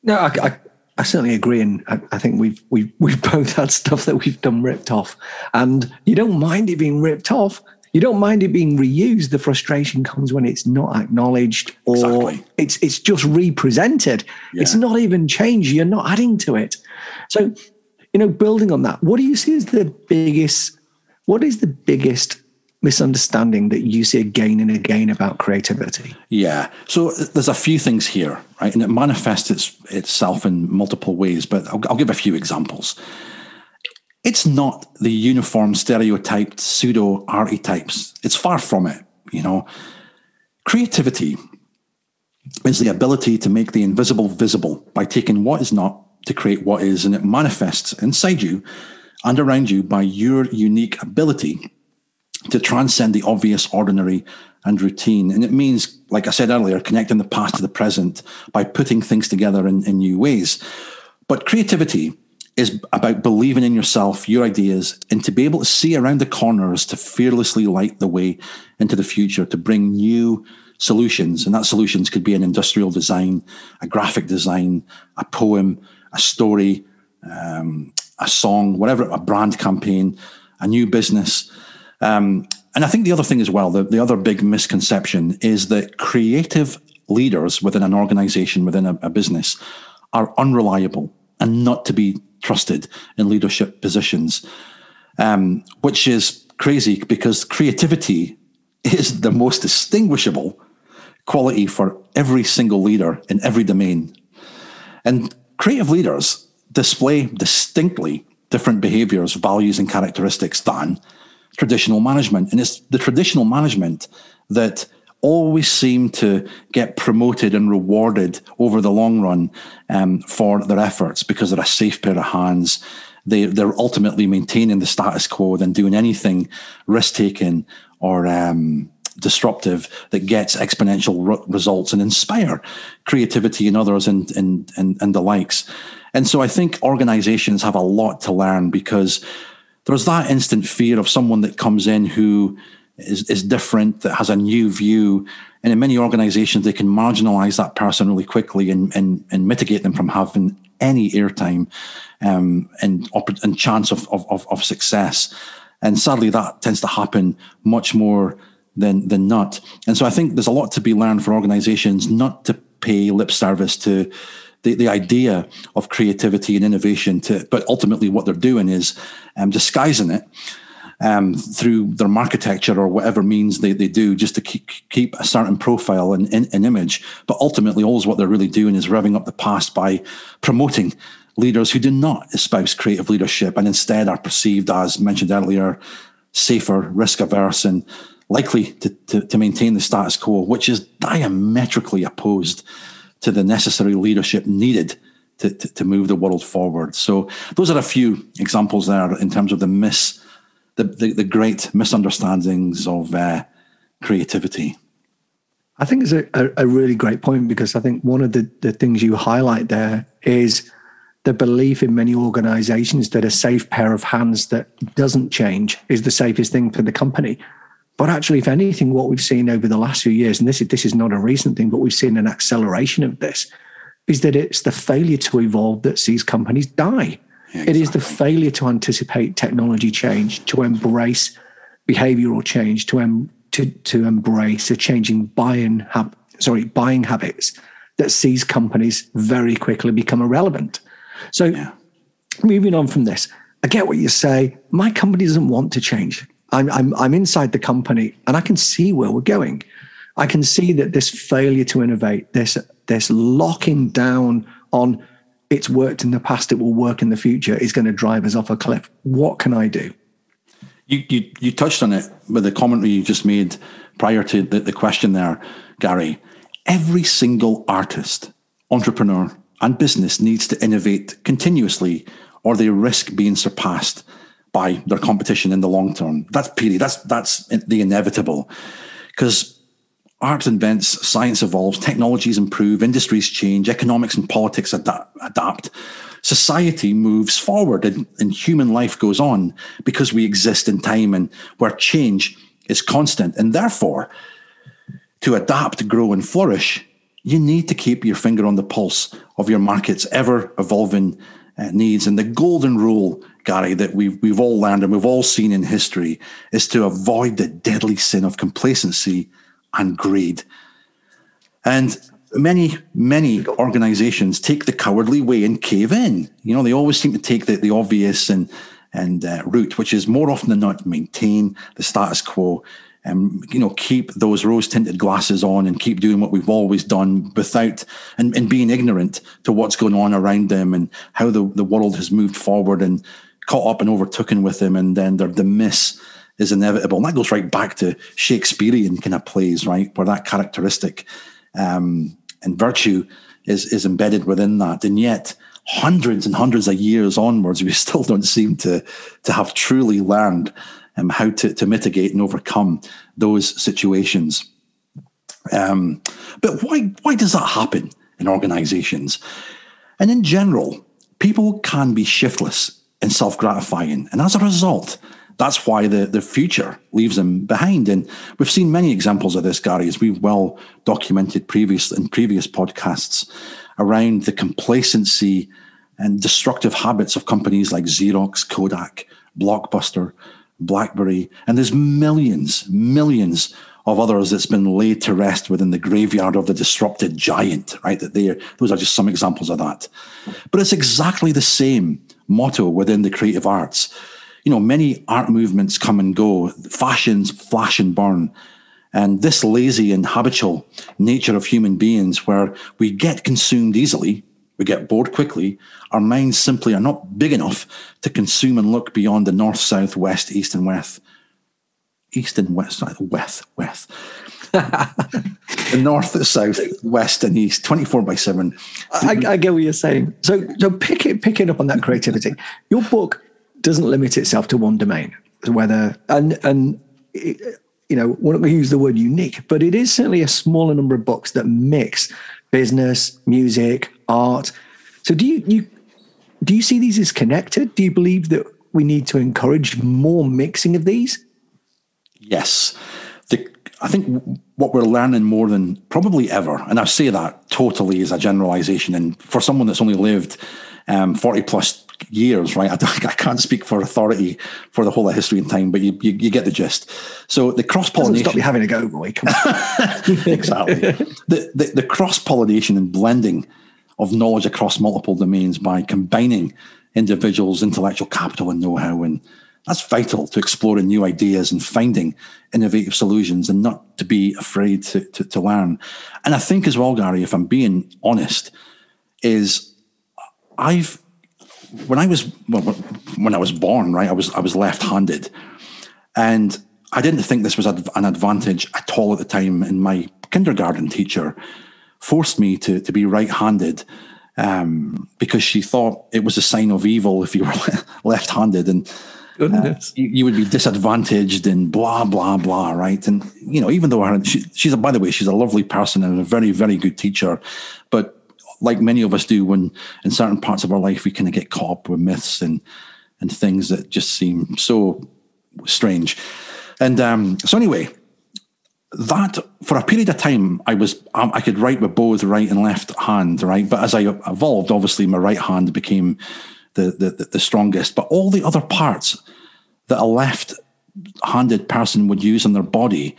No, I, I, I certainly agree, and I, I, think we've we've we've both had stuff that we've done ripped off, and you don't mind it being ripped off you don't mind it being reused. The frustration comes when it's not acknowledged or exactly. it's it's just represented. Yeah. It's not even changed. You're not adding to it. So, you know, building on that, what do you see as the biggest? What is the biggest misunderstanding that you see again and again about creativity? Yeah. So there's a few things here, right? And it manifests its, itself in multiple ways, but I'll, I'll give a few examples it's not the uniform stereotyped pseudo archetypes. It's far from it, you know. Creativity is the ability to make the invisible visible by taking what is not to create what is, and it manifests inside you and around you by your unique ability to transcend the obvious, ordinary, and routine. And it means, like I said earlier, connecting the past to the present by putting things together in, in new ways. But creativity is about believing in yourself, your ideas, and to be able to see around the corners to fearlessly light the way into the future, to bring new solutions. And that solutions could be an industrial design, a graphic design, a poem, a story, um, a song, whatever, a brand campaign, a new business. Um, and I think the other thing as well, the, the other big misconception is that creative leaders within an organization, within a, a business, are unreliable and not to be trusted in leadership positions, um, which is crazy because creativity is the most distinguishable quality for every single leader in every domain. And creative leaders display distinctly different behaviors, values, and characteristics than traditional management. And it's the traditional management that always seem to get promoted and rewarded over the long run um, for their efforts because they're a safe pair of hands. They, they're ultimately maintaining the status quo than doing anything risk taking or um, disruptive that gets exponential results and inspire creativity in others and, and, and, and the likes. And so I think organizations have a lot to learn because there's that instant fear of someone that comes in who is, is different, that has a new view. And in many organizations, they can marginalize that person really quickly and, and, and mitigate them from having any airtime um, and, and chance of, of, of success. And sadly, that tends to happen much more than, than not. And so I think there's a lot to be learned for organizations not to pay lip service to the, the idea of creativity and innovation to, but ultimately what they're doing is um, disguising it um, through their architecture or whatever means they, they do just to keep, keep a certain profile and, an image. But ultimately, always what they're really doing is revving up the past by promoting leaders who do not espouse creative leadership and instead are perceived as mentioned earlier, safer, risk averse, and likely to, to, to maintain the status quo, which is diametrically opposed to the necessary leadership needed to, to, to, move the world forward. So those are a few examples there in terms of the miss the, the, the great misunderstandings of uh, creativity. I think it's a, a, a, really great point because I think one of the, the things you highlight there is the belief in many organizations that a safe pair of hands that doesn't change is the safest thing for the company. But actually, if anything, what we've seen over the last few years, and this is, this is not a recent thing, but we've seen an acceleration of this, is that it's the failure to evolve that sees companies die. Exactly. It is the failure to anticipate technology change, to embrace behavioral change, to em- to, to embrace a changing buying hab- sorry buying habits that sees companies very quickly become irrelevant. So, yeah. moving on from this, I get what you say. My company doesn't want to change. I'm, I'm, I'm inside the company and I can see where we're going. I can see that this failure to innovate, this this locking down on it's worked in the past, it will work in the future, is going to drive us off a cliff. What can I do? You, you, you touched on it with the commentary you just made prior to the, the question there, Gary. Every single artist, entrepreneur, and business needs to innovate continuously or they risk being surpassed by their competition in the long term. That's period. That's that's the inevitable. Because art invents, science evolves, technologies improve, industries change, economics and politics adapt. Society moves forward and, and human life goes on because we exist in time and where change is constant. And therefore, to adapt, grow, and flourish, you need to keep your finger on the pulse of your market's ever evolving uh, needs. And the golden rule, Gary, that we've, we've all learned and we've all seen in history is to avoid the deadly sin of complacency and greed. And many, many organizations take the cowardly way and cave in. You know, they always seem to take the, the obvious and, and uh, route, which is more often than not maintain the status quo and you know keep those rose tinted glasses on and keep doing what we've always done without and, and being ignorant to what's going on around them and how the, the world has moved forward and caught up and overtaken with them and then they're the miss is inevitable. And that goes right back to Shakespearean kind of plays, right, where that characteristic um, and virtue is is embedded within that. And yet, hundreds and hundreds of years onwards, we still don't seem to, to have truly learned um, how to, to mitigate and overcome those situations. Um, but why, why does that happen in organizations? And in general, people can be shiftless and self gratifying. And as a result, that's why the, the future leaves them behind. And we've seen many examples of this, Gary, as we've well documented previous in previous podcasts around the complacency and destructive habits of companies like Xerox, Kodak, Blockbuster, BlackBerry, and there's millions, millions of others that's been laid to rest within the graveyard of the disrupted giant, right? That they those are just some examples of that. But it's exactly the same motto within the creative arts you know, many art movements come and go, fashions flash and burn. And this lazy and habitual nature of human beings, where we get consumed easily, we get bored quickly, our minds simply are not big enough to consume and look beyond the north, south, west, east, and west. East and west, west, west. the north, the south, west, and east, 24 by 7. I, I, get what you're saying. So, so pick it, picking up on that creativity. Your book doesn't limit itself to one domain. Whether and and you know, we're not going to use the word unique, but it is certainly a smaller number of books that mix business, music, art. So do you you do you see these as connected? Do you believe that we need to encourage more mixing of these? Yes. The, I think what we're learning more than probably ever, and I say that totally as a generalization, and for someone that's only lived um, 40 plus years, right? I, I, can't speak for authority for the whole of history and time, but you, you, you get the gist. So the cross pollination. Stop you having a go, boy. exactly. the, the, the cross pollination and blending of knowledge across multiple domains by combining individuals' intellectual capital and know how. And that's vital to exploring new ideas and finding innovative solutions and not to be afraid to, to, to learn. And I think as well, Gary, if I'm being honest, is I've when I was well, when I was born, right, I was I was left-handed, and I didn't think this was an advantage at all at the time. And my kindergarten teacher forced me to to be right-handed um, because she thought it was a sign of evil if you were left-handed, and uh, you, you, would be disadvantaged and blah blah blah, right? And you know, even though her, she, she's a, by the way, she's a lovely person and a very very good teacher, but like many of us do when in certain parts of our life we kind of get caught up with myths and and things that just seem so strange. And um, so anyway, that for a period of time I was um, I could write with both right and left hand, right? But as I evolved, obviously my right hand became the the, the strongest. But all the other parts that a left-handed person would use on their body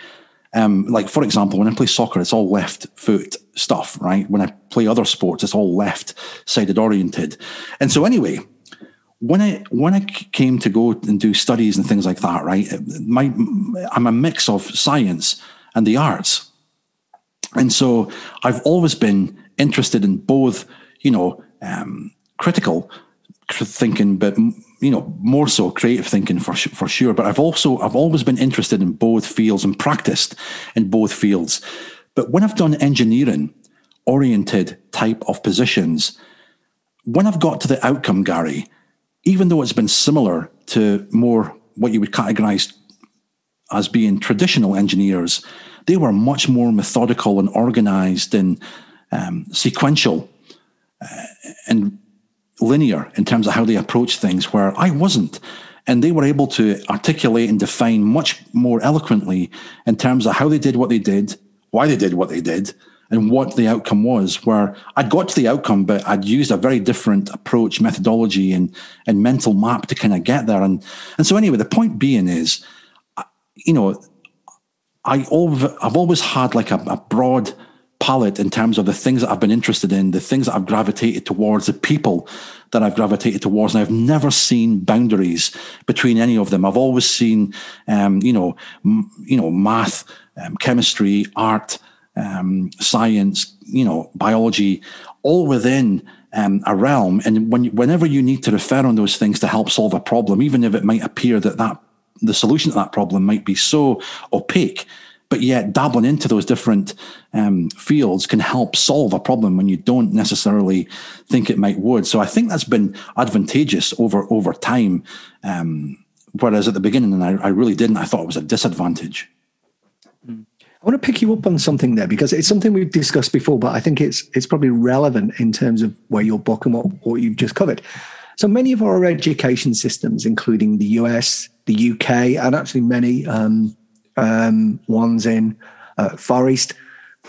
um, like for example, when I play soccer, it's all left foot stuff, right? When I play other sports, it's all left sided oriented. And so anyway, when I when I came to go and do studies and things like that, right? My I'm a mix of science and the arts, and so I've always been interested in both, you know, um, critical thinking, but you know more so creative thinking for for sure. But I've also I've always been interested in both fields and practiced in both fields. But when I've done engineering oriented type of positions, when I've got to the outcome, Gary, even though it's been similar to more what you would categorize as being traditional engineers, they were much more methodical and organized and um, sequential uh, and linear in terms of how they approach things, where I wasn't. And they were able to articulate and define much more eloquently in terms of how they did what they did, why they did what they did, and what the outcome was. Where I'd got to the outcome, but I'd used a very different approach, methodology, and and mental map to kind of get there. And and so anyway, the point being is, you know, I I've always had like a, a broad palette in terms of the things that I've been interested in, the things that I've gravitated towards, the people that I've gravitated towards. And I've never seen boundaries between any of them. I've always seen, um, you know, m- you know, math, um, chemistry, art, um, science, you know, biology, all within um, a realm. And when, whenever you need to refer on those things to help solve a problem, even if it might appear that that the solution to that problem might be so opaque but yet dabbling into those different um, fields can help solve a problem when you don't necessarily think it might would. So I think that's been advantageous over over time. Um, whereas at the beginning, and I, I really didn't, I thought it was a disadvantage. I want to pick you up on something there because it's something we've discussed before, but I think it's it's probably relevant in terms of where your book and what, what you've just covered. So many of our education systems, including the US, the UK, and actually many um, um, ones in uh, Far East,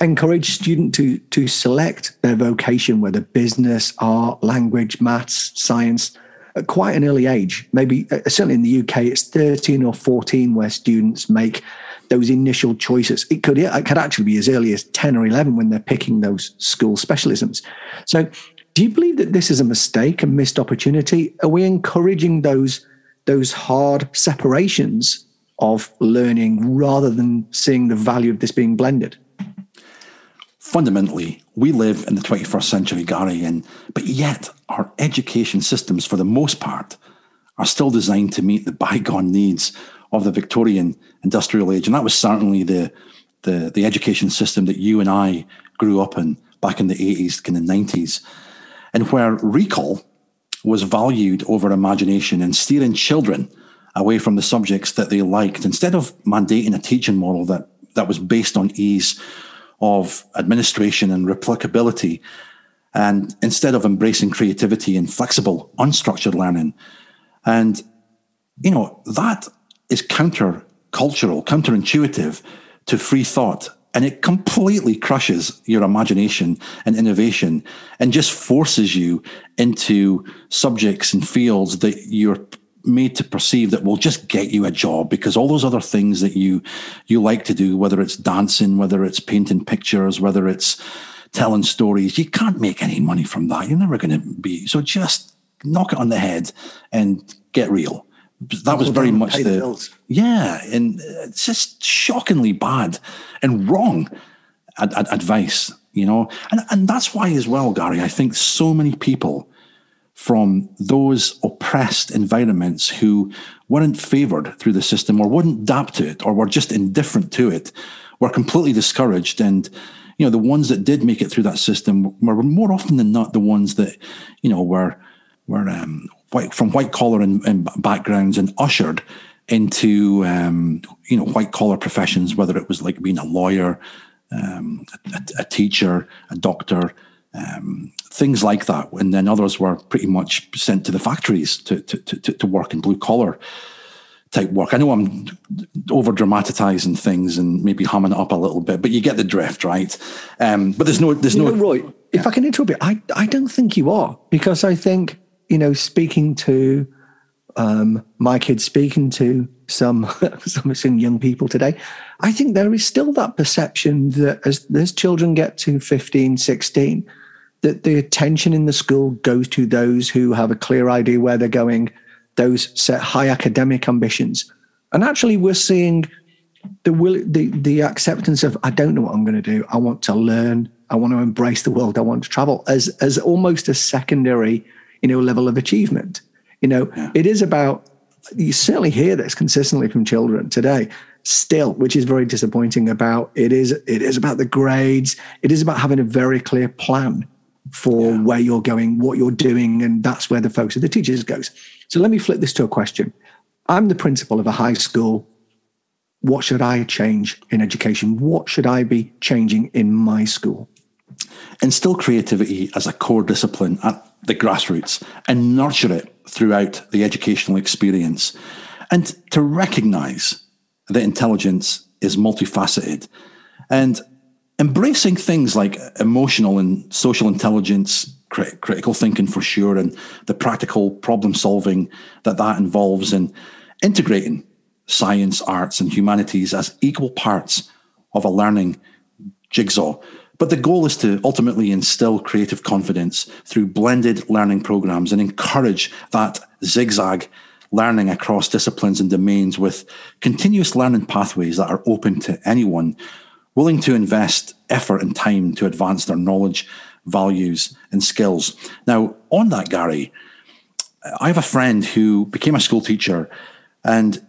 encourage student to to select their vocation, whether business, art, language, maths, science, at quite an early age. Maybe uh, certainly in the UK, it's 13 or 14 where students make those initial choices. It could it could actually be as early as 10 or 11 when they're picking those school specialisms. So, do you believe that this is a mistake, a missed opportunity? Are we encouraging those those hard separations of learning rather than seeing the value of this being blended? Fundamentally, we live in the 21st century, Gary, and but yet our education systems, for the most part, are still designed to meet the bygone needs of the Victorian industrial age, and that was certainly the the, the education system that you and I grew up in back in the 80s, kind of 90s, and where recall was valued over imagination and steering children away from the subjects that they liked instead of mandating a teaching model that, that was based on ease of administration and replicability. And instead of embracing creativity and flexible, unstructured learning. And, you know, that is counter cultural, counterintuitive to free thought. And it completely crushes your imagination and innovation and just forces you into subjects and fields that you're made to perceive that will just get you a job because all those other things that you you like to do whether it's dancing whether it's painting pictures whether it's telling stories you can't make any money from that. You're never going to be so just knock it on the head and get real. That was very much the, yeah, and it's just shockingly bad and wrong ad- ad- advice, you know, and and that's why as well, Gary. I think so many people from those oppressed environments who weren't favored through the system or wouldn't adapt to it or were just indifferent to it were completely discouraged. And you know the ones that did make it through that system were more often than not the ones that you know were were um, white from white collar and, and backgrounds and ushered into um, you know white collar professions, whether it was like being a lawyer, um, a, a, teacher, a doctor, um, things like that. And then others were pretty much sent to the factories to to, to, to work in blue collar type work. I know I'm over dramatizing things and maybe humming it up a little bit, but you get the drift, right? Um, but there's no there's you no know, Roy. If I can interrupt you, I I don't think you are because I think you know, speaking to um, my kids, speaking to some some young people today, I think there is still that perception that as as children get to 15, 16, that the attention in the school goes to those who have a clear idea where they're going, those set high academic ambitions. And actually, we're seeing the will, the the acceptance of I don't know what I'm going to do. I want to learn. I want to embrace the world. I want to travel as as almost a secondary you know, level of achievement. You know, yeah. it is about, you certainly hear this consistently from children today still, which is very disappointing about it is, it is about the grades. It is about having a very clear plan for yeah. where you're going, what you're doing. And that's where the focus of the teachers goes. So let me flip this to a question. I'm the principal of a high school. What should I change in education? What should I be changing in my school? Instill creativity as a core discipline at the grassroots and nurture it throughout the educational experience. And to recognize that intelligence is multifaceted and embracing things like emotional and social intelligence, crit- critical thinking for sure, and the practical problem solving that that involves, and integrating science, arts, and humanities as equal parts of a learning jigsaw but the goal is to ultimately instill creative confidence through blended learning programs and encourage that zigzag learning across disciplines and domains with continuous learning pathways that are open to anyone willing to invest effort and time to advance their knowledge, values, and skills. Now, on that, Gary, I have a friend who became a school teacher and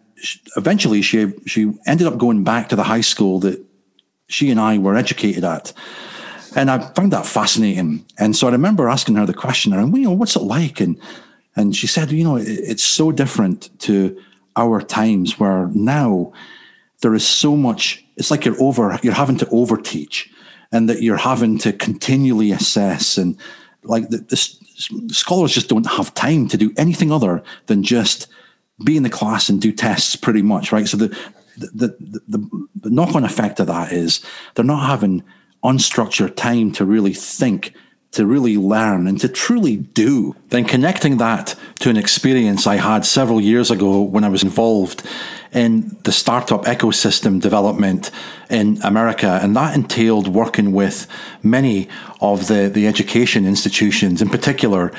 eventually she she ended up going back to the high school that she and I were educated at. And I found that fascinating. And so I remember asking her the question, and you know, what's it like? And and she said, you know, it, it's so different to our times where now there is so much. It's like you're over, you're having to overteach, and that you're having to continually assess, and like the, the scholars just don't have time to do anything other than just be in the class and do tests, pretty much, right? So the the, the, the, the knock on effect of that is they're not having unstructured time to really think, to really learn, and to truly do. Then connecting that to an experience I had several years ago when I was involved in the startup ecosystem development in America. And that entailed working with many of the, the education institutions, in particular,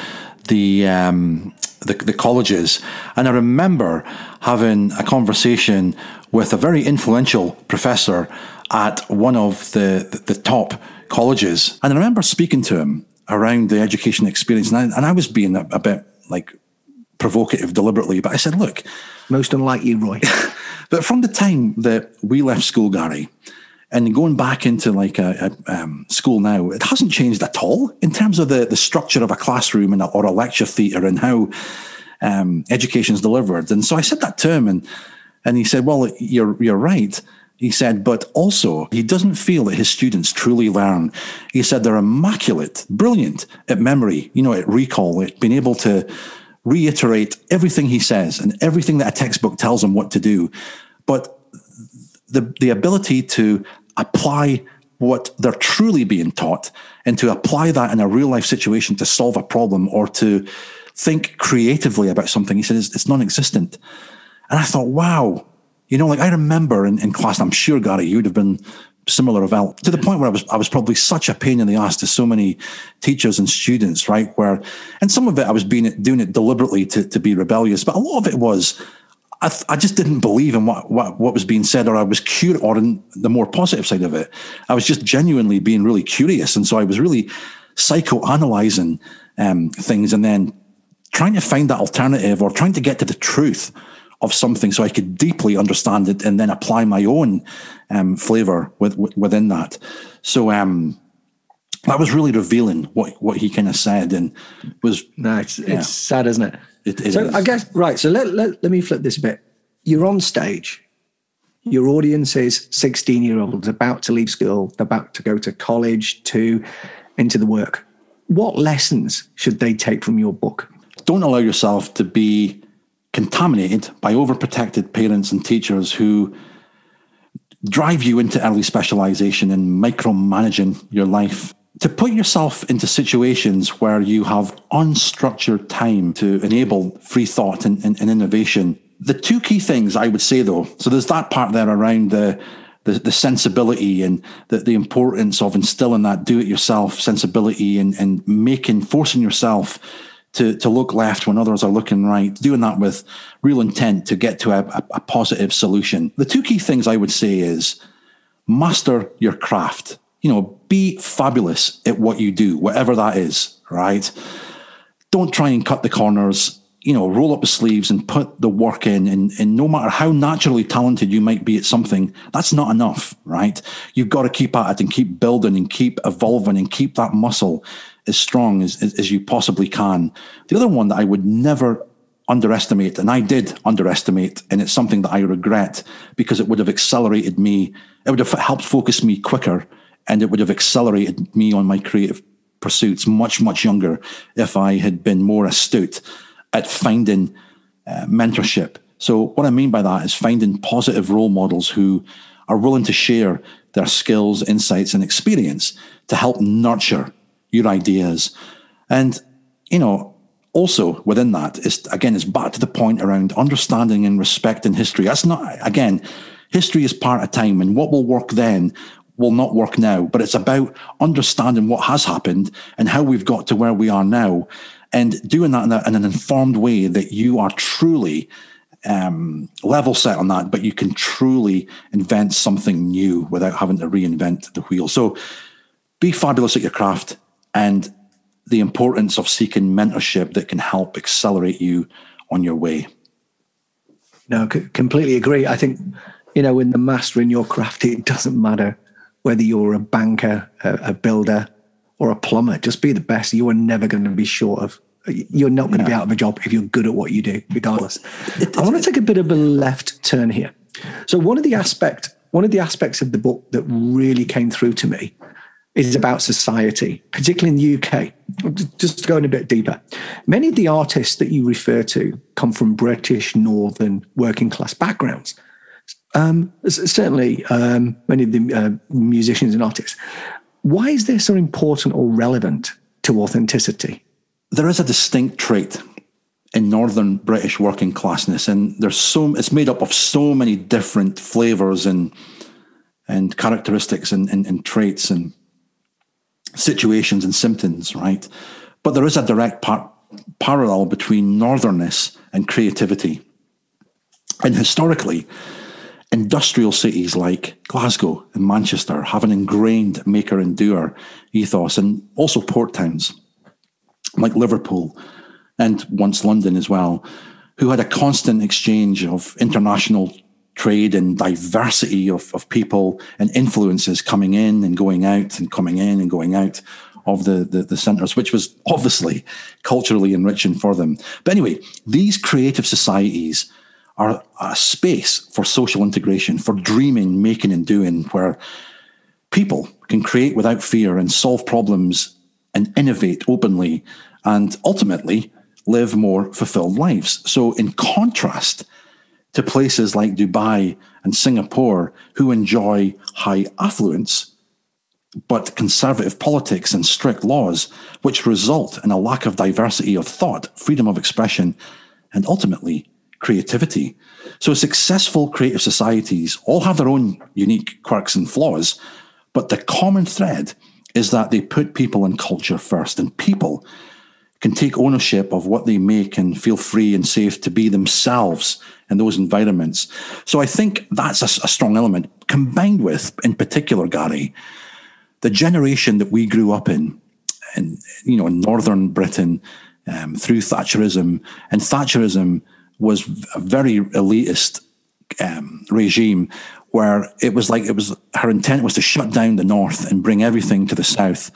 the, um, the, the colleges. And I remember having a conversation with a very influential professor at one of the, the top colleges. And I remember speaking to him around the education experience, and I, and I was being a, a bit like provocative deliberately, but I said, look. Most unlike you, Roy. but from the time that we left school, Gary, and going back into like a, a um, school now, it hasn't changed at all in terms of the, the structure of a classroom and a, or a lecture theatre and how um, education is delivered. And so I said that to him, and and he said, "Well, you're you're right." He said, but also he doesn't feel that his students truly learn. He said they're immaculate, brilliant at memory, you know, at recall, at being able to reiterate everything he says and everything that a textbook tells them what to do. But the, the ability to apply what they're truly being taught and to apply that in a real life situation to solve a problem or to think creatively about something, he said, it's, it's non existent. And I thought, wow, you know, like I remember in, in class, I'm sure, Gary, you'd have been similar of to the point where I was I was probably such a pain in the ass to so many teachers and students, right? Where and some of it I was being doing it deliberately to, to be rebellious, but a lot of it was I, th- I just didn't believe in what, what what was being said, or I was curious, or in the more positive side of it, I was just genuinely being really curious, and so I was really psychoanalyzing um, things, and then trying to find that alternative, or trying to get to the truth of something so I could deeply understand it and then apply my own um, flavor with, with, within that. So um, that was really revealing what, what he kind of said and was. No, it's, yeah. it's sad, isn't it? It, it so is. I guess, right. So let, let, let me flip this a bit. You're on stage. Your audience is 16 year olds about to leave school, about to go to college, to into the work. What lessons should they take from your book? Don't allow yourself to be contaminated by overprotected parents and teachers who drive you into early specialization and micromanaging your life. To put yourself into situations where you have unstructured time to enable free thought and, and, and innovation. The two key things I would say though, so there's that part there around the the, the sensibility and the, the importance of instilling that do it yourself sensibility and, and making forcing yourself to, to look left when others are looking right, doing that with real intent to get to a, a, positive solution. The two key things I would say is master your craft. You know, be fabulous at what you do, whatever that is, right? Don't try and cut the corners. You know, roll up the sleeves and put the work in. And, and no matter how naturally talented you might be at something, that's not enough, right? You've got to keep at it and keep building and keep evolving and keep that muscle as strong as, as, as you possibly can. The other one that I would never underestimate, and I did underestimate, and it's something that I regret because it would have accelerated me, it would have helped focus me quicker, and it would have accelerated me on my creative pursuits much, much younger if I had been more astute at finding uh, mentorship. So, what I mean by that is finding positive role models who are willing to share their skills, insights, and experience to help nurture your ideas. And, you know, also within that is, again, it's back to the point around understanding and respecting history. That's not, again, history is part of time and what will work then will not work now, but it's about understanding what has happened and how we've got to where we are now and doing that in, a, in an informed way that you are truly um, level set on that, but you can truly invent something new without having to reinvent the wheel. So be fabulous at your craft and the importance of seeking mentorship that can help accelerate you on your way. No, c- completely agree. I think, you know, when the master in your craft, it doesn't matter whether you're a banker, a, a builder, or a plumber. Just be the best. You are never going to be short of. You're not going to be out of a job if you're good at what you do, regardless. I want to take a bit of a left turn here. So one of the aspect, one of the aspects of the book that really came through to me is about society, particularly in the UK. Just going a bit deeper. Many of the artists that you refer to come from British, Northern, working class backgrounds. Um, certainly, um, many of the uh, musicians and artists. Why is this so important or relevant to authenticity? There is a distinct trait in northern British working classness, and there's so it's made up of so many different flavors and and characteristics and, and, and traits and situations and symptoms, right? But there is a direct par- parallel between northernness and creativity. And historically, industrial cities like Glasgow and Manchester have an ingrained maker and doer ethos, and also port towns like Liverpool and once London as well, who had a constant exchange of international trade and diversity of, of people and influences coming in and going out and coming in and going out of the, the, the centres, which was obviously culturally enriching for them. But anyway, these creative societies are a space for social integration, for dreaming, making, and doing, where people can create without fear and solve problems and innovate openly and ultimately live more fulfilled lives. So, in contrast, to places like Dubai and Singapore who enjoy high affluence, but conservative politics and strict laws, which result in a lack of diversity of thought, freedom of expression, and ultimately creativity. So, successful creative societies all have their own unique quirks and flaws, but the common thread is that they put people and culture first, and people can take ownership of what they make and feel free and safe to be themselves in those environments. So I think that's a, a strong element, combined with, in particular, Gary, the generation that we grew up in, in you know, in northern Britain um, through Thatcherism, and Thatcherism was a very elitist um, regime where it was like it was her intent was to shut down the north and bring everything to the south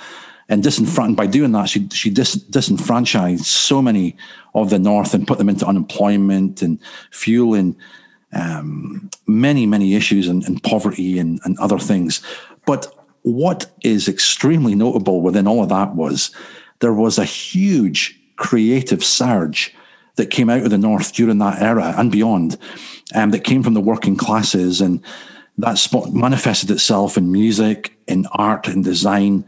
and disenfranchised by doing that she she dis, disenfranchised so many of the north and put them into unemployment and fueling um, many many issues and, and poverty and, and other things. But what is extremely notable within all of that was there was a huge creative surge that came out of the north during that era and beyond um, that came from the working classes. And that spot manifested itself in music in art and design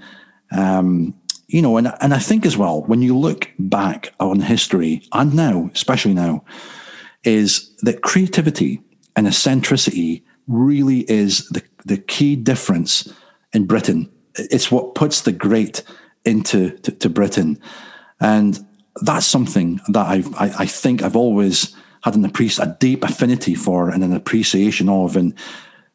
um, you know, and, and I think as well, when you look back on history and now, especially now, is that creativity and eccentricity really is the, the key difference in Britain. It's what puts the great into to, to Britain. And that's something that I've, I, I think I've always had an appreci- a deep affinity for and an appreciation of. And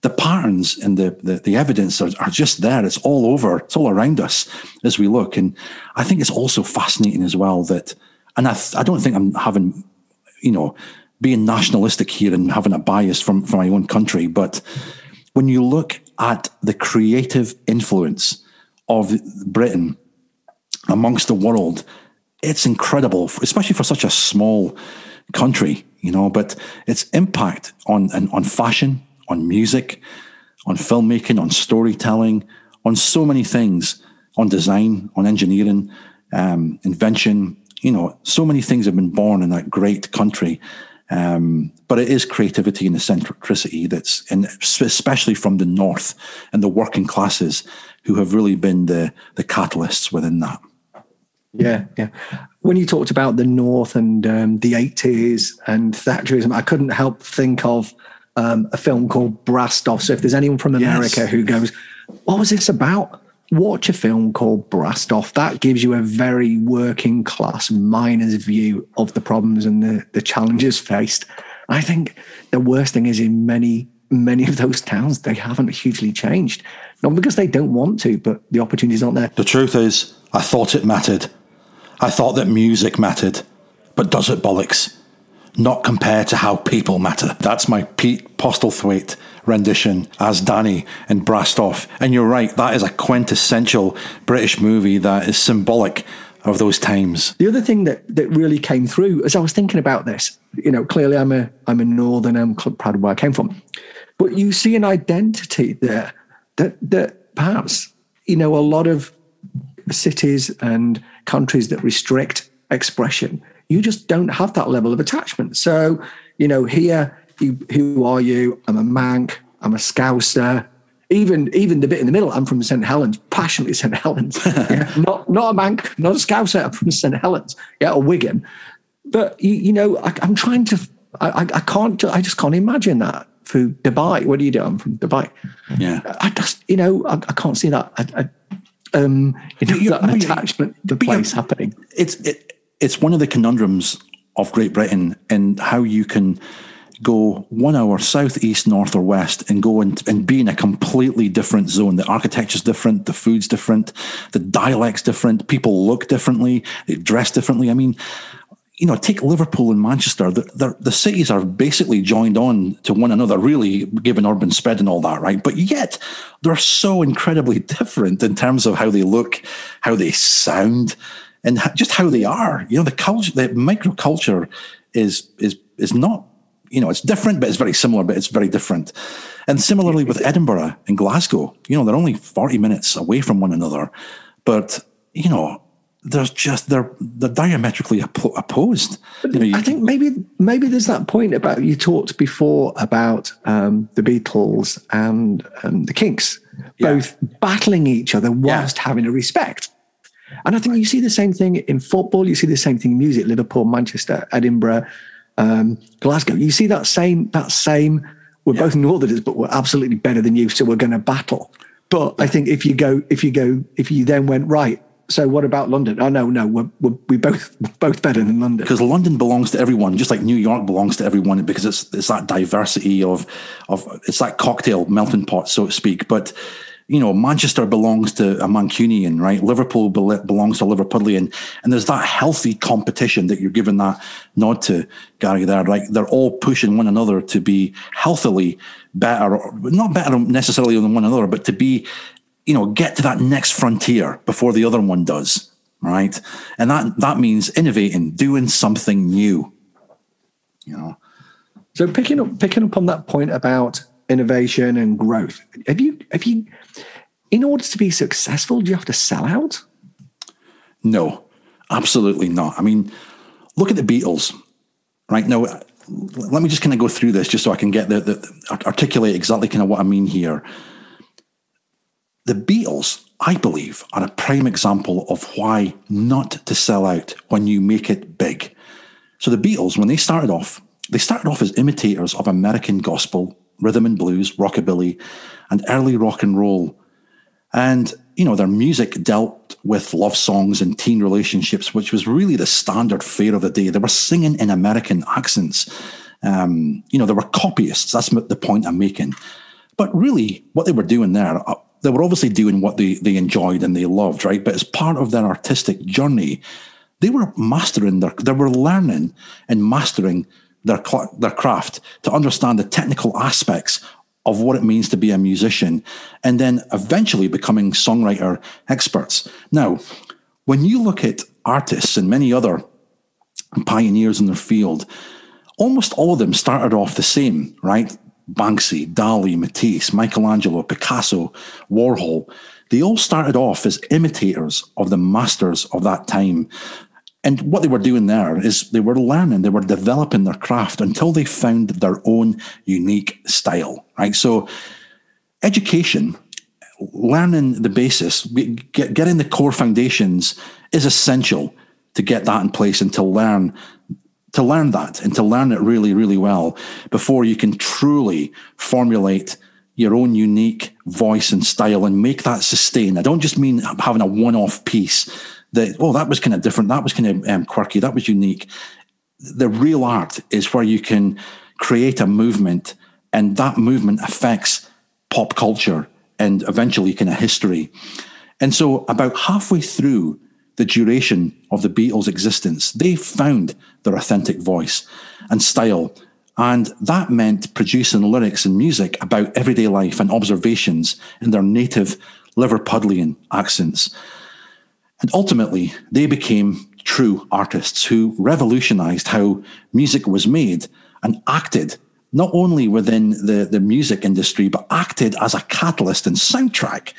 the patterns and the, the, the evidence are, are, just there. It's all over. It's all around us as we look. And I think it's also fascinating as well that, and I, I don't think I'm having, you know, being nationalistic here and having a bias from, from my own country, but when you look at the creative influence of Britain amongst the world, it's incredible, especially for such a small country, you know, but its impact on, on fashion, on music, on filmmaking, on storytelling, on so many things, on design, on engineering, um, invention. You know, so many things have been born in that great country. Um, but it is creativity and eccentricity that's, and especially from the north and the working classes, who have really been the the catalysts within that. Yeah, yeah. When you talked about the north and um, the eighties and Thatcherism, I couldn't help think of um, a film called Brassed Off. So if there's anyone from America yes. who goes, what was this about? Watch a film called Brassed Off. That gives you a very working class miner's view of the problems and the, the challenges faced. I think the worst thing is in many, many of those towns, they haven't hugely changed. Not because they don't want to, but the opportunities aren't there. The truth is, I thought it mattered. I thought that music mattered. But does it bollocks? Not compare to how people matter. That's my Pete Postlethwaite rendition as Danny in Brassed And you're right, that is a quintessential British movie that is symbolic of those times. The other thing that that really came through as I was thinking about this, you know, clearly I'm a I'm a northern, I'm proud of where I came from. But you see an identity there that that perhaps, you know, a lot of cities and countries that restrict expression, you just don't have that level of attachment. So, you know, here, you, who are you? I'm a Manc, I'm a Scouser, even even the bit in the middle, I'm from St Helens, passionately St Helens. yeah. Not not a Manc, not a Scouser, I'm from St Helens, yeah, or Wigan. But you, you know, I, am trying to, I, I can't, I just can't imagine that for Dubai. What do you do? I'm from Dubai. Yeah, I just, you know, I, I can't see that. I, I, um, you know, that attachment to the place happening. It's it, it's one of the conundrums of Great Britain and how you can go one hour south, east, north, or west and go and, and be in a completely different zone. The architecture's different, the food's different, the dialect's different, people look differently, they dress differently. I mean, you know, take Liverpool and Manchester. The, the, the, cities are basically joined on to one another, really, given urban spread and all that, right? But yet, they're so incredibly different in terms of how they look, how they sound, and just how they are. You know, the culture, the microculture is is is not you know, it's different, but it's very similar, but it's very different. And similarly with Edinburgh and Glasgow, you know, they're only 40 minutes away from one another, but, you know, there's just they're they're diametrically opposed. You know, I think maybe maybe there's that point about you talked before about um, the Beatles and um, the Kinks yeah. both battling each other whilst yeah. having a respect. And I think you see the same thing in football. You see the same thing in music. Liverpool, Manchester, Edinburgh, um, Glasgow. You see that same that same. We're yeah. both Northerners, but we're absolutely better than you, so we're going to battle. But I think if you go, if you go, if you then went right. So what about London? Oh no, no, we're, we're we both both better than London because London belongs to everyone, just like New York belongs to everyone, because it's it's that diversity of of it's that cocktail melting pot, so to speak. But you know, Manchester belongs to a Mancunian, right? Liverpool belongs to Liverpudlian. And there's that healthy competition that you're giving that nod to, Gary, there. Like they're all pushing one another to be healthily better, not better necessarily than one another, but to be, you know, get to that next frontier before the other one does, right? And that, that means innovating, doing something new, you know. So picking up picking up on that point about innovation and growth, have you have you in order to be successful, do you have to sell out? No, absolutely not. I mean, look at the Beatles, right? Now, let me just kind of go through this just so I can get the, the articulate exactly kind of what I mean here. The Beatles, I believe, are a prime example of why not to sell out when you make it big. So the Beatles, when they started off, they started off as imitators of American gospel, rhythm and blues, rockabilly, and early rock and roll and, you know, their music dealt with love songs and teen relationships, which was really the standard fare of the day. They were singing in American accents. Um, you know, they were copyists. That's the point I'm making. But really, what they were doing there, uh, they were obviously doing what they, they enjoyed and they loved, right? But as part of their artistic journey, they were mastering their, they were learning and mastering their, their craft to understand the technical aspects of what it means to be a musician, and then eventually becoming songwriter experts. Now, when you look at artists and many other pioneers in their field, almost all of them started off the same, right? Banksy, Dali, Matisse, Michelangelo, Picasso, Warhol. They all started off as imitators of the masters of that time. And what they were doing there is they were learning, they were developing their craft until they found their own unique style, right? So, education, learning the basis, getting the core foundations is essential to get that in place and to learn to learn that and to learn it really really well before you can truly formulate your own unique voice and style and make that sustain. I don't just mean having a one-off piece that oh that was kind of different that was kind of um, quirky that was unique the real art is where you can create a movement and that movement affects pop culture and eventually kind of history and so about halfway through the duration of the Beatles' existence, they found their authentic voice and style. And that meant producing lyrics and music about everyday life and observations in their native Liverpudlian accents. And ultimately, they became true artists who revolutionized how music was made and acted not only within the, the music industry, but acted as a catalyst and soundtrack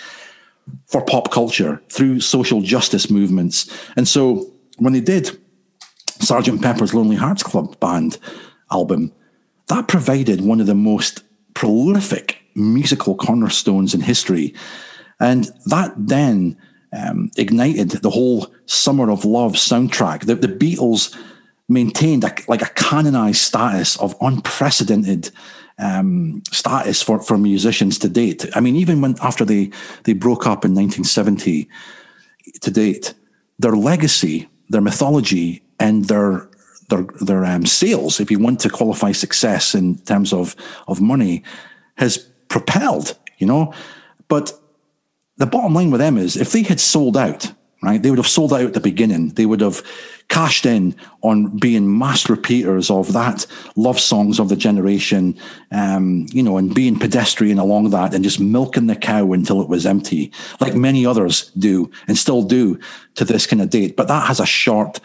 for pop culture through social justice movements. And so when they did Sergeant Pepper's Lonely Hearts Club Band album, that provided one of the most prolific musical cornerstones in history. And that then um, ignited the whole Summer of Love soundtrack. The, the Beatles maintained a, like a canonized status of unprecedented um, status for, for musicians to date. I mean, even when after they they broke up in 1970 to date, their legacy, their mythology, and their their their um, sales, if you want to qualify success in terms of of money, has propelled. You know, but the bottom line with them is if they had sold out right? They would have sold out at the beginning. They would have cashed in on being mass repeaters of that love songs of the generation, um, you know, and being pedestrian along that and just milking the cow until it was empty, like many others do and still do to this kind of date. But that has a short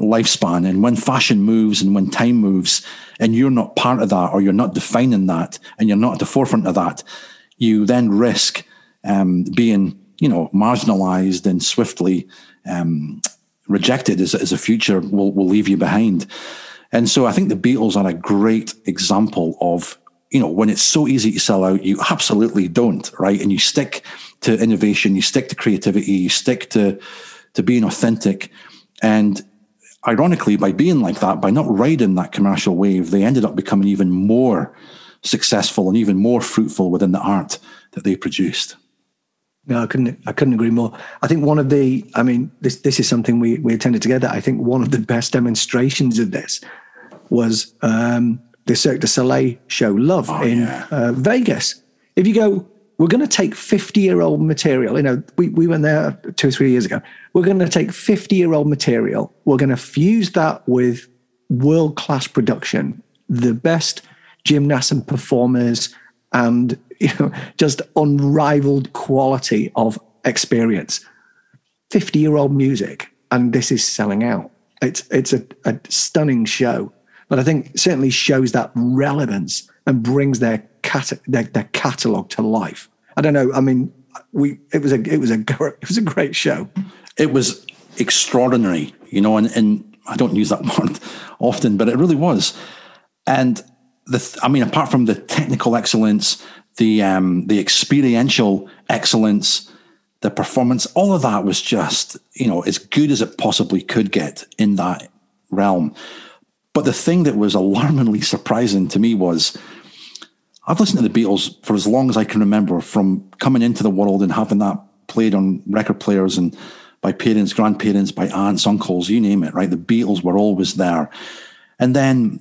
lifespan. And when fashion moves and when time moves, and you're not part of that or you're not defining that and you're not at the forefront of that, you then risk um, being you know, marginalized and swiftly um, rejected as, as a future will, will leave you behind. And so I think the Beatles are a great example of, you know, when it's so easy to sell out, you absolutely don't, right? And you stick to innovation, you stick to creativity, you stick to to being authentic. And ironically, by being like that, by not riding that commercial wave, they ended up becoming even more successful and even more fruitful within the art that they produced. No, I couldn't. I couldn't agree more. I think one of the. I mean, this this is something we we attended together. I think one of the best demonstrations of this was um, the Cirque du Soleil show Love oh, in yeah. uh, Vegas. If you go, we're going to take fifty year old material. You know, we we went there two or three years ago. We're going to take fifty year old material. We're going to fuse that with world class production, the best gymnasts and performers and you know just unrivaled quality of experience. 50 year old music and this is selling out. It's it's a, a, stunning show but i think certainly shows that relevance and brings their cat their, their catalog to life. I don't know i mean we it was a it was a it was a great show. It was extraordinary you know and, and i don't use that word often but it really was. And the I mean, apart from the technical excellence, the um, the experiential excellence, the performance, all of that was just you know as good as it possibly could get in that realm. But the thing that was alarmingly surprising to me was I've listened to the Beatles for as long as I can remember, from coming into the world and having that played on record players and by parents, grandparents, by aunts, uncles, you name it, right? The Beatles were always there. And then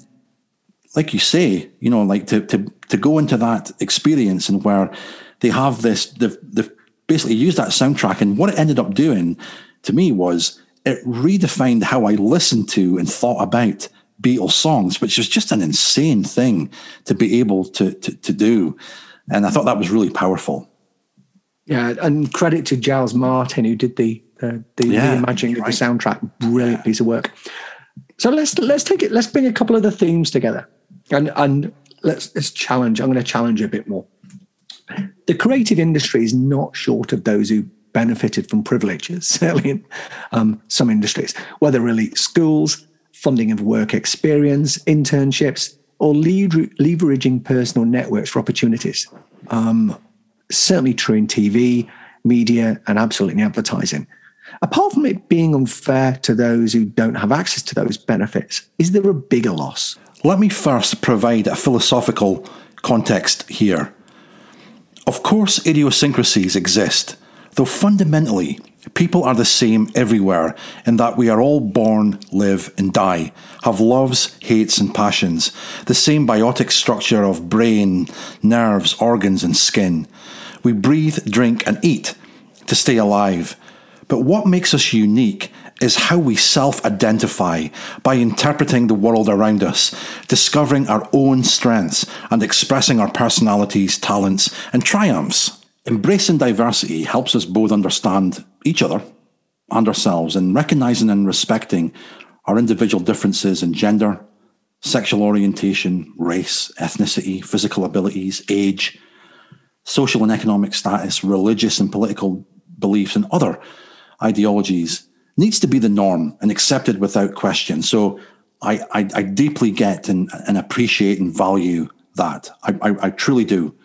like you say, you know, like to to to go into that experience and where they have this, they've, they've basically used that soundtrack, and what it ended up doing to me was it redefined how I listened to and thought about Beatles songs, which is just an insane thing to be able to to, to do, and I thought that was really powerful. Yeah, and credit to Giles Martin who did the uh, the yeah, reimagining right. of the soundtrack. Brilliant yeah. piece of work. So let's let's take it. Let's bring a couple of the themes together and and let's let's challenge. I'm going to challenge a bit more. The creative industry is not short of those who benefited from privileges, certainly in um, some industries, whether really schools, funding of work experience, internships, or leveraging personal networks for opportunities. Um, certainly true in TV, media, and absolutely advertising. Apart from it being unfair to those who don't have access to those benefits, is there a bigger loss? Let me first provide a philosophical context here. Of course, idiosyncrasies exist, though fundamentally, people are the same everywhere in that we are all born, live, and die, have loves, hates, and passions, the same biotic structure of brain, nerves, organs, and skin. We breathe, drink, and eat to stay alive. But what makes us unique is how we self identify by interpreting the world around us, discovering our own strengths, and expressing our personalities, talents, and triumphs. Embracing diversity helps us both understand each other and ourselves and recognizing and respecting our individual differences in gender, sexual orientation, race, ethnicity, physical abilities, age, social and economic status, religious and political beliefs, and other ideologies needs to be the norm and accepted without question. So I, I, I deeply get and, and appreciate and value that. I, I, I truly do.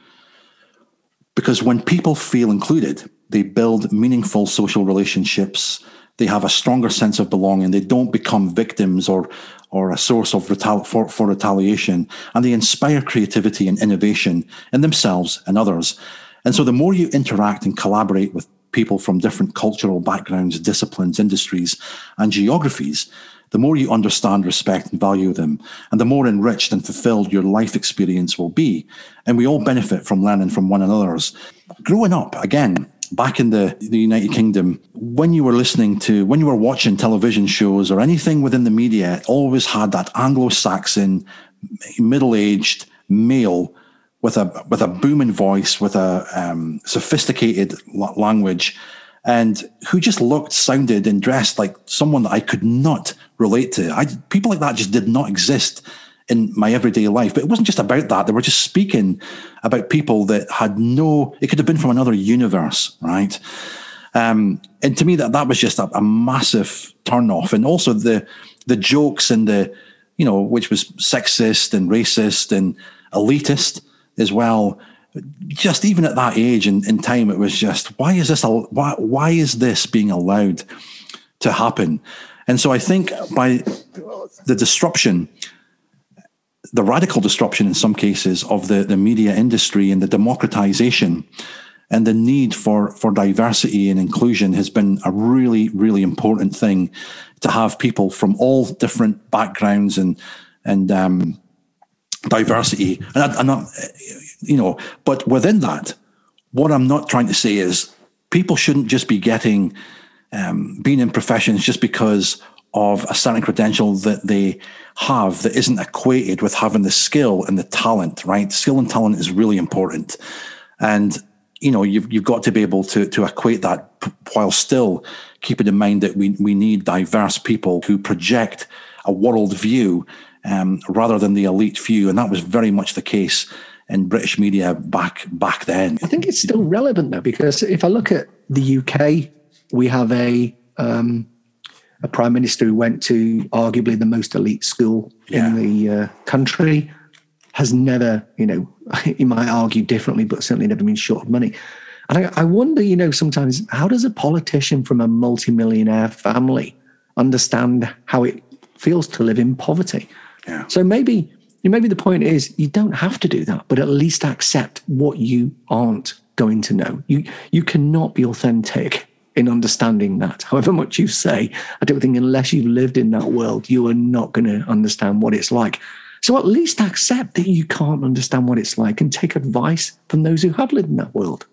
Because when people feel included, they build meaningful social relationships. They have a stronger sense of belonging. They don't become victims or or a source of retal- for, for retaliation, and they inspire creativity and innovation in themselves and others. And so, the more you interact and collaborate with people from different cultural backgrounds, disciplines, industries, and geographies, the more you understand, respect, and value them, and the more enriched and fulfilled your life experience will be. And we all benefit from learning from one another's. Growing up, again, back in the, the United Kingdom, when you were listening to, when you were watching television shows or anything within the media, it always had that Anglo Saxon, middle aged male with a with a booming voice, with a um, sophisticated language, and who just looked, sounded, and dressed like someone that I could not relate to. I people like that just did not exist in my everyday life. But it wasn't just about that. They were just speaking about people that had no. It could have been from another universe, right? Um, and to me, that that was just a, a massive turn off, and also the the jokes and the you know which was sexist and racist and elitist as well. Just even at that age and in time, it was just why is this? Why why is this being allowed to happen? And so I think by the disruption, the radical disruption in some cases of the, the media industry and the democratization and the need for, for diversity and inclusion has been a really, really important thing to have people from all different backgrounds and and um, diversity. And I, not, you know, but within that, what I'm not trying to say is people shouldn't just be getting um, being in professions just because of a certain credential that they have that isn't equated with having the skill and the talent, right? Skill and talent is really important. And you know, you've you've got to be able to to equate that while still keeping in mind that we we need diverse people who project a world view um, rather than the elite few, and that was very much the case in British media back back then. I think it's still relevant though, because if I look at the UK, we have a um, a prime minister who went to arguably the most elite school yeah. in the uh, country, has never, you know, he might argue differently, but certainly never been short of money. And I, I wonder, you know, sometimes how does a politician from a multimillionaire family understand how it feels to live in poverty? Yeah. So maybe maybe the point is you don't have to do that, but at least accept what you aren't going to know. You you cannot be authentic in understanding that. However much you say, I don't think unless you've lived in that world, you are not going to understand what it's like. So at least accept that you can't understand what it's like and take advice from those who have lived in that world.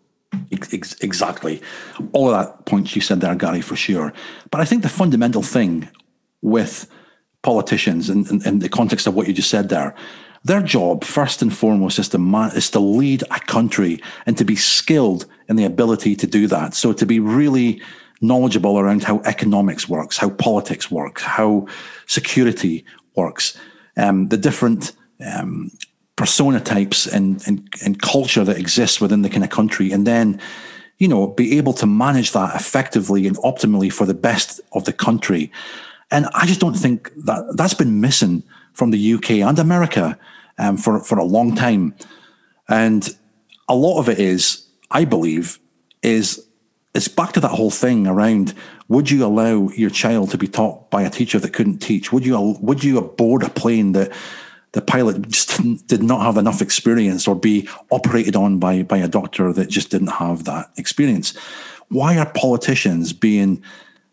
Exactly. All of that points you said there, Gary, for sure. But I think the fundamental thing with politicians in, in, in the context of what you just said there, their job, first and foremost, is to, man, is to lead a country and to be skilled in the ability to do that. So to be really knowledgeable around how economics works, how politics works, how security works, um, the different um, persona types and, and, and culture that exists within the kind of country, and then you know be able to manage that effectively and optimally for the best of the country. And I just don't think that that's been missing from the UK and America um, for for a long time. And a lot of it is, I believe, is it's back to that whole thing around would you allow your child to be taught by a teacher that couldn't teach? Would you would you board a plane that the pilot just did not have enough experience or be operated on by by a doctor that just didn't have that experience? Why are politicians being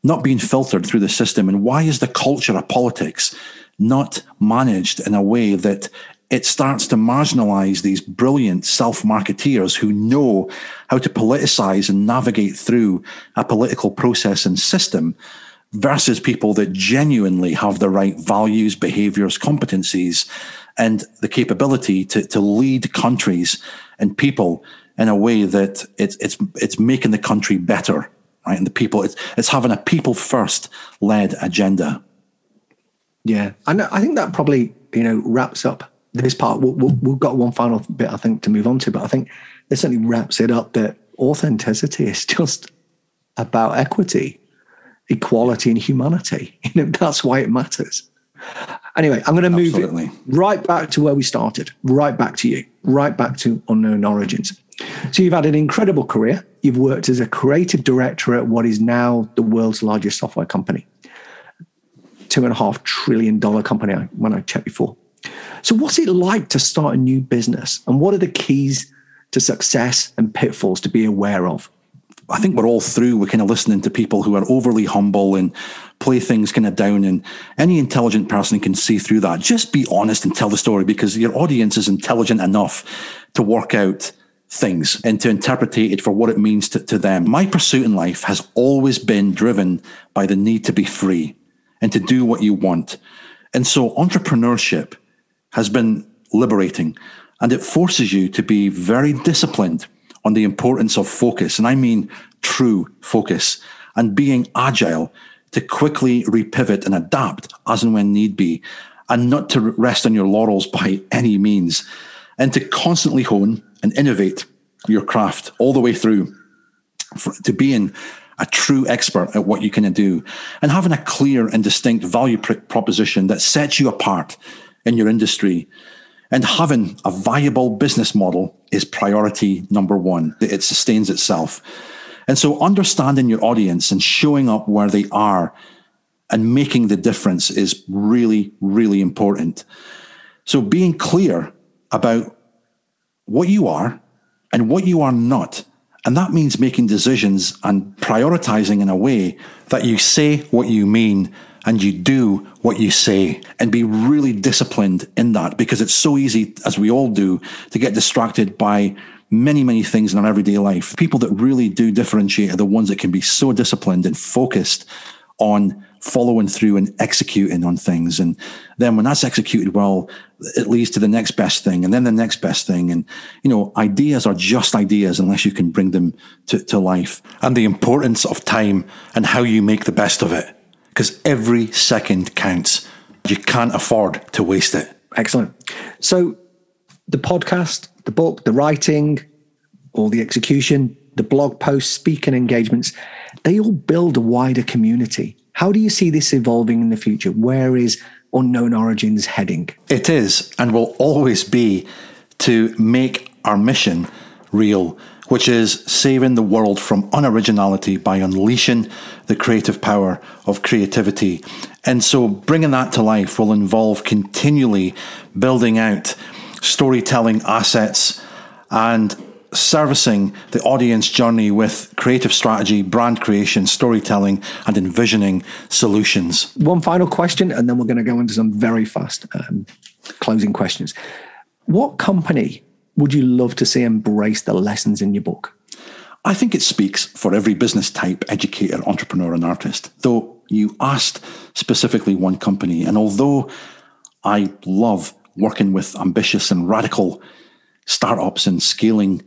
not being filtered through the system? And why is the culture of politics not managed in a way that it starts to marginalize these brilliant self marketeers who know how to politicize and navigate through a political process and system versus people that genuinely have the right values, behaviors, competencies, and the capability to, to lead countries and people in a way that it's, it's, it's making the country better, right? And the people, it's, it's having a people first led agenda. Yeah. And I think that probably, you know, wraps up this part. we we we've got one final bit, I think, to move on to, but I think this certainly wraps it up that authenticity is just about equity equality and humanity. You know, that's why it matters. Anyway, I'm going to move Absolutely. it right back to where we started, right back to you, right back to unknown origins. So you've had an incredible career. You've worked as a creative director at what is now the world's largest software company, two and a half trillion dollar company when I checked before. So what's it like to start a new business, and what are the keys to success and pitfalls to be aware of? I think we're all through. We're kind of listening to people who are overly humble and play things kind of down. And any intelligent person can see through that. Just be honest and tell the story because your audience is intelligent enough to work out things and to interpret it for what it means to, to them. My pursuit in life has always been driven by the need to be free and to do what you want. And so entrepreneurship has been liberating and it forces you to be very disciplined on the importance of focus. And I mean true focus and being agile to quickly repivot and adapt as and when need be, and not to rest on your laurels by any means, and to constantly hone and innovate your craft all the way through for, to being a true expert at what you can do and having a clear and distinct value pr- proposition that sets you apart in your industry and having a viable business model is priority number one. It sustains itself. And so understanding your audience and showing up where they are and making the difference is really, really important. So being clear about what you are and what you are not. And that means making decisions and prioritizing in a way that you say what you mean and you do what you say and be really disciplined in that because it's so easy, as we all do, to get distracted by many, many things in our everyday life. People that really do differentiate are the ones that can be so disciplined and focused on following through and executing on things. And then when that's executed well, it leads to the next best thing and then the next best thing. And, you know, ideas are just ideas unless you can bring them to, to life. And the importance of time and how you make the best of it because every second counts. You can't afford to waste it. Excellent. So, the podcast, the book, the writing, all the execution, the blog posts, speaking engagements, they all build a wider community. How do you see this evolving in the future? Where is Unknown Origins heading? It is and will always be to make our mission real which is saving the world from unoriginality by unleashing the creative power of creativity. And so bringing that to life will involve continually building out storytelling assets and servicing the audience journey with creative strategy, brand creation, storytelling, and envisioning solutions. One final question, and then we're going to go into some very fast um, closing questions. What company would you love to see embrace the lessons in your book? I think it speaks for every business type, educator, entrepreneur, and artist. Though you asked specifically one company, and although I love working with ambitious and radical startups and scaling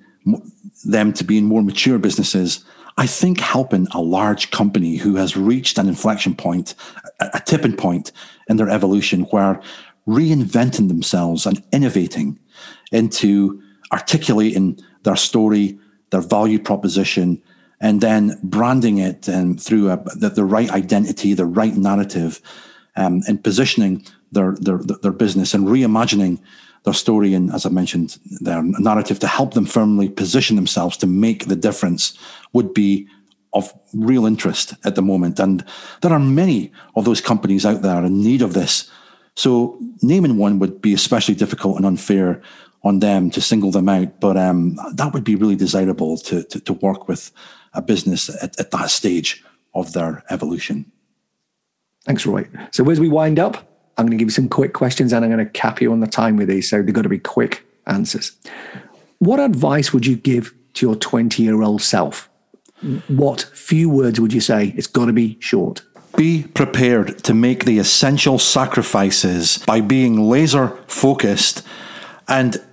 them to be in more mature businesses, I think helping a large company who has reached an inflection point, a tipping point in their evolution where reinventing themselves and innovating into articulating their story, their value proposition, and then branding it um, through a, the, the, right identity, the right narrative, um, and positioning their, their their business and reimagining their story and, as I mentioned, their narrative to help them firmly position themselves to make the difference would be of real interest at the moment. And there are many of those companies out there in need of this. So naming one would be especially difficult and unfair on them to single them out. But um, that would be really desirable to, to, to work with a business at, at, that stage of their evolution. Thanks, Roy. So, as we wind up, I'm going to give you some quick questions and I'm going to cap you on the time with these. So they've got to be quick answers. What advice would you give to your 20 year old self? What few words would you say? It's got to be short. Be prepared to make the essential sacrifices by being laser focused and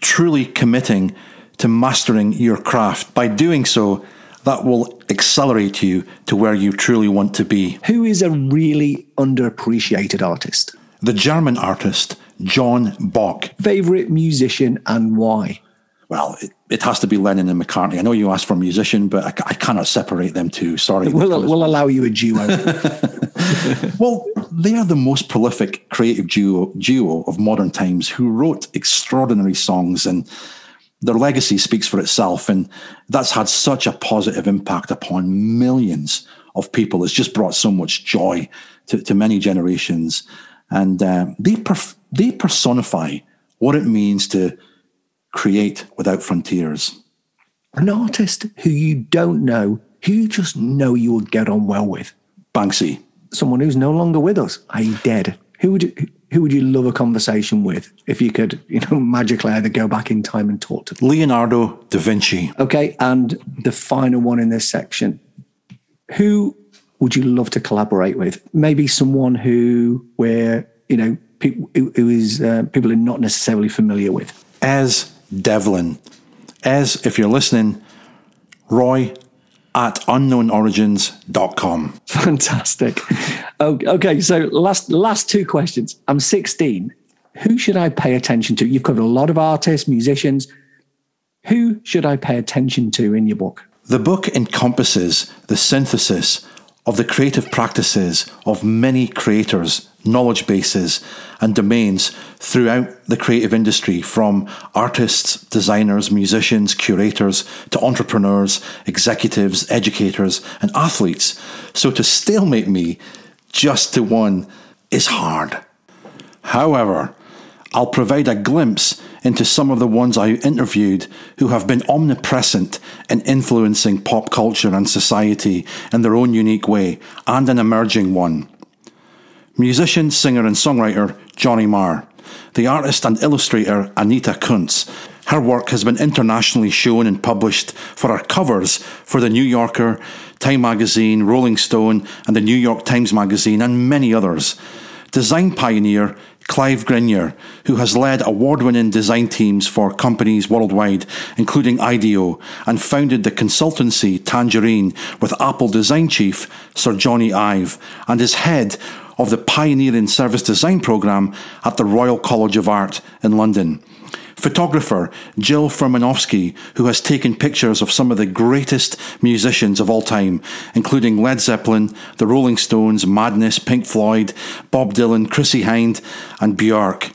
truly committing to mastering your craft. By doing so, that will accelerate you to where you truly want to be. Who is a really underappreciated artist? The German artist John Bach. Favorite musician and why? Well, it, it, has to be Lennon and McCartney. I know you asked for musician, but I, I cannot separate them two. Sorry. We'll, we'll allow you a duo. well, they are the most prolific creative duo, duo of modern times who wrote extraordinary songs and their legacy speaks for itself. And that's had such a positive impact upon millions of people. It's just brought so much joy to, to many generations. And uh, they, perf- they personify what it means to create without frontiers. An artist who you don't know, who you just know you will get on well with. Banksy. Someone who's no longer with us, i.e., dead. Who would you, who would you love a conversation with if you could, you know, magically either go back in time and talk to them? Leonardo da Vinci. Okay, and the final one in this section. Who would you love to collaborate with? Maybe someone who, where you know, people who is uh, people are not necessarily familiar with. Es Devlin. Es, if you're listening, Roy at unknownorigins.com. Fantastic. Okay, so last last two questions. I'm 16. Who should I pay attention to? You've covered a lot of artists, musicians. Who should I pay attention to in your book? The book encompasses the synthesis of the creative practices of many creators, knowledge bases, and domains throughout the creative industry from artists, designers, musicians, curators to entrepreneurs, executives, educators, and athletes. So to stalemate me just to one is hard. However, I'll provide a glimpse into some of the ones I interviewed who have been omnipresent in influencing pop culture and society in their own unique way, and an emerging one. Musician, singer, and songwriter Johnny Marr, the artist and illustrator Anita Kunz. Her work has been internationally shown and published for her covers for The New Yorker, Time Magazine, Rolling Stone, and the New York Times Magazine, and many others. Design pioneer Clive Grinyer, who has led award winning design teams for companies worldwide, including IDEO, and founded the consultancy Tangerine with Apple design chief Sir Jony Ive, and is head of the pioneering service design program at the Royal College of Art in London. Photographer Jill Furmanovsky, who has taken pictures of some of the greatest musicians of all time, including Led Zeppelin, the Rolling Stones, Madness, Pink Floyd, Bob Dylan, Chrissie Hynde, and Björk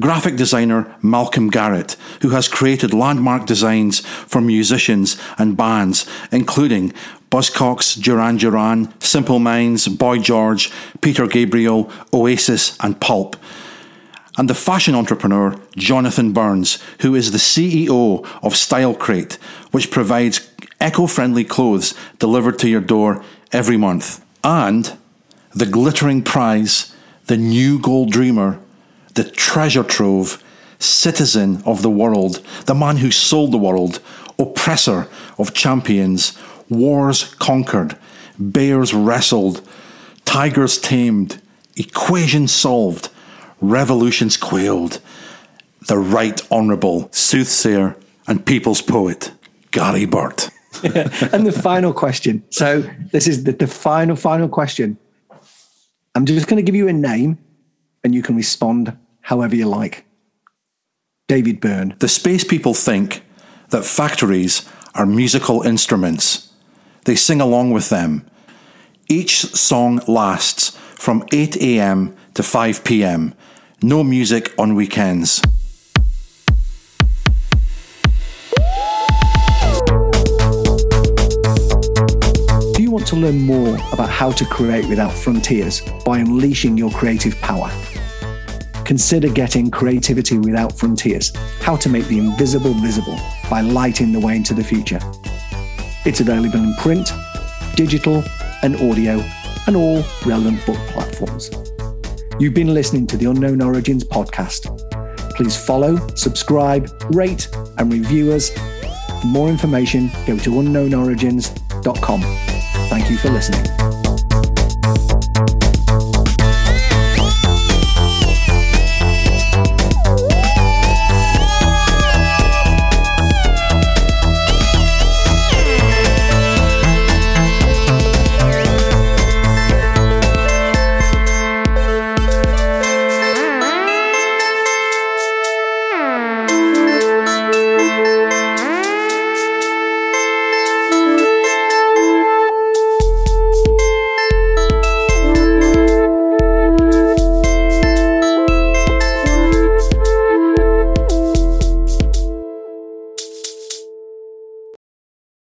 graphic designer Malcolm Garrett, who has created landmark designs for musicians and bands, including Buzzcocks, Duran Duran, Simple Minds, Boy George, Peter Gabriel, Oasis, and Pulp and the fashion entrepreneur Jonathan Burns, who is the CEO of Style Crate, which provides eco friendly clothes delivered to your door every month. And the glittering prize, the new gold dreamer, the treasure trove, citizen of the world, the man who sold the world, oppressor of champions, wars conquered, bears wrestled, tigers tamed, equations solved revolutions quailed, the right honourable soothsayer and people's poet, Gary Burt. and the final question. So this is the, the final, final question. I'm just going to give you a name and you can respond however you like. David Byrne. The space people think that factories are musical instruments. They sing along with them. Each song lasts from 8 a.m. to 5 p.m. No music on weekends. Do you want to learn more about how to create without frontiers by unleashing your creative power? Consider getting Creativity Without Frontiers How to Make the Invisible Visible by Lighting the Way into the Future. It's available in print, digital, and audio, and all relevant book platforms. You've been listening to the Unknown Origins podcast. Please follow, subscribe, rate, and review us. For more information, go to unknownorigins.com. Thank you for listening.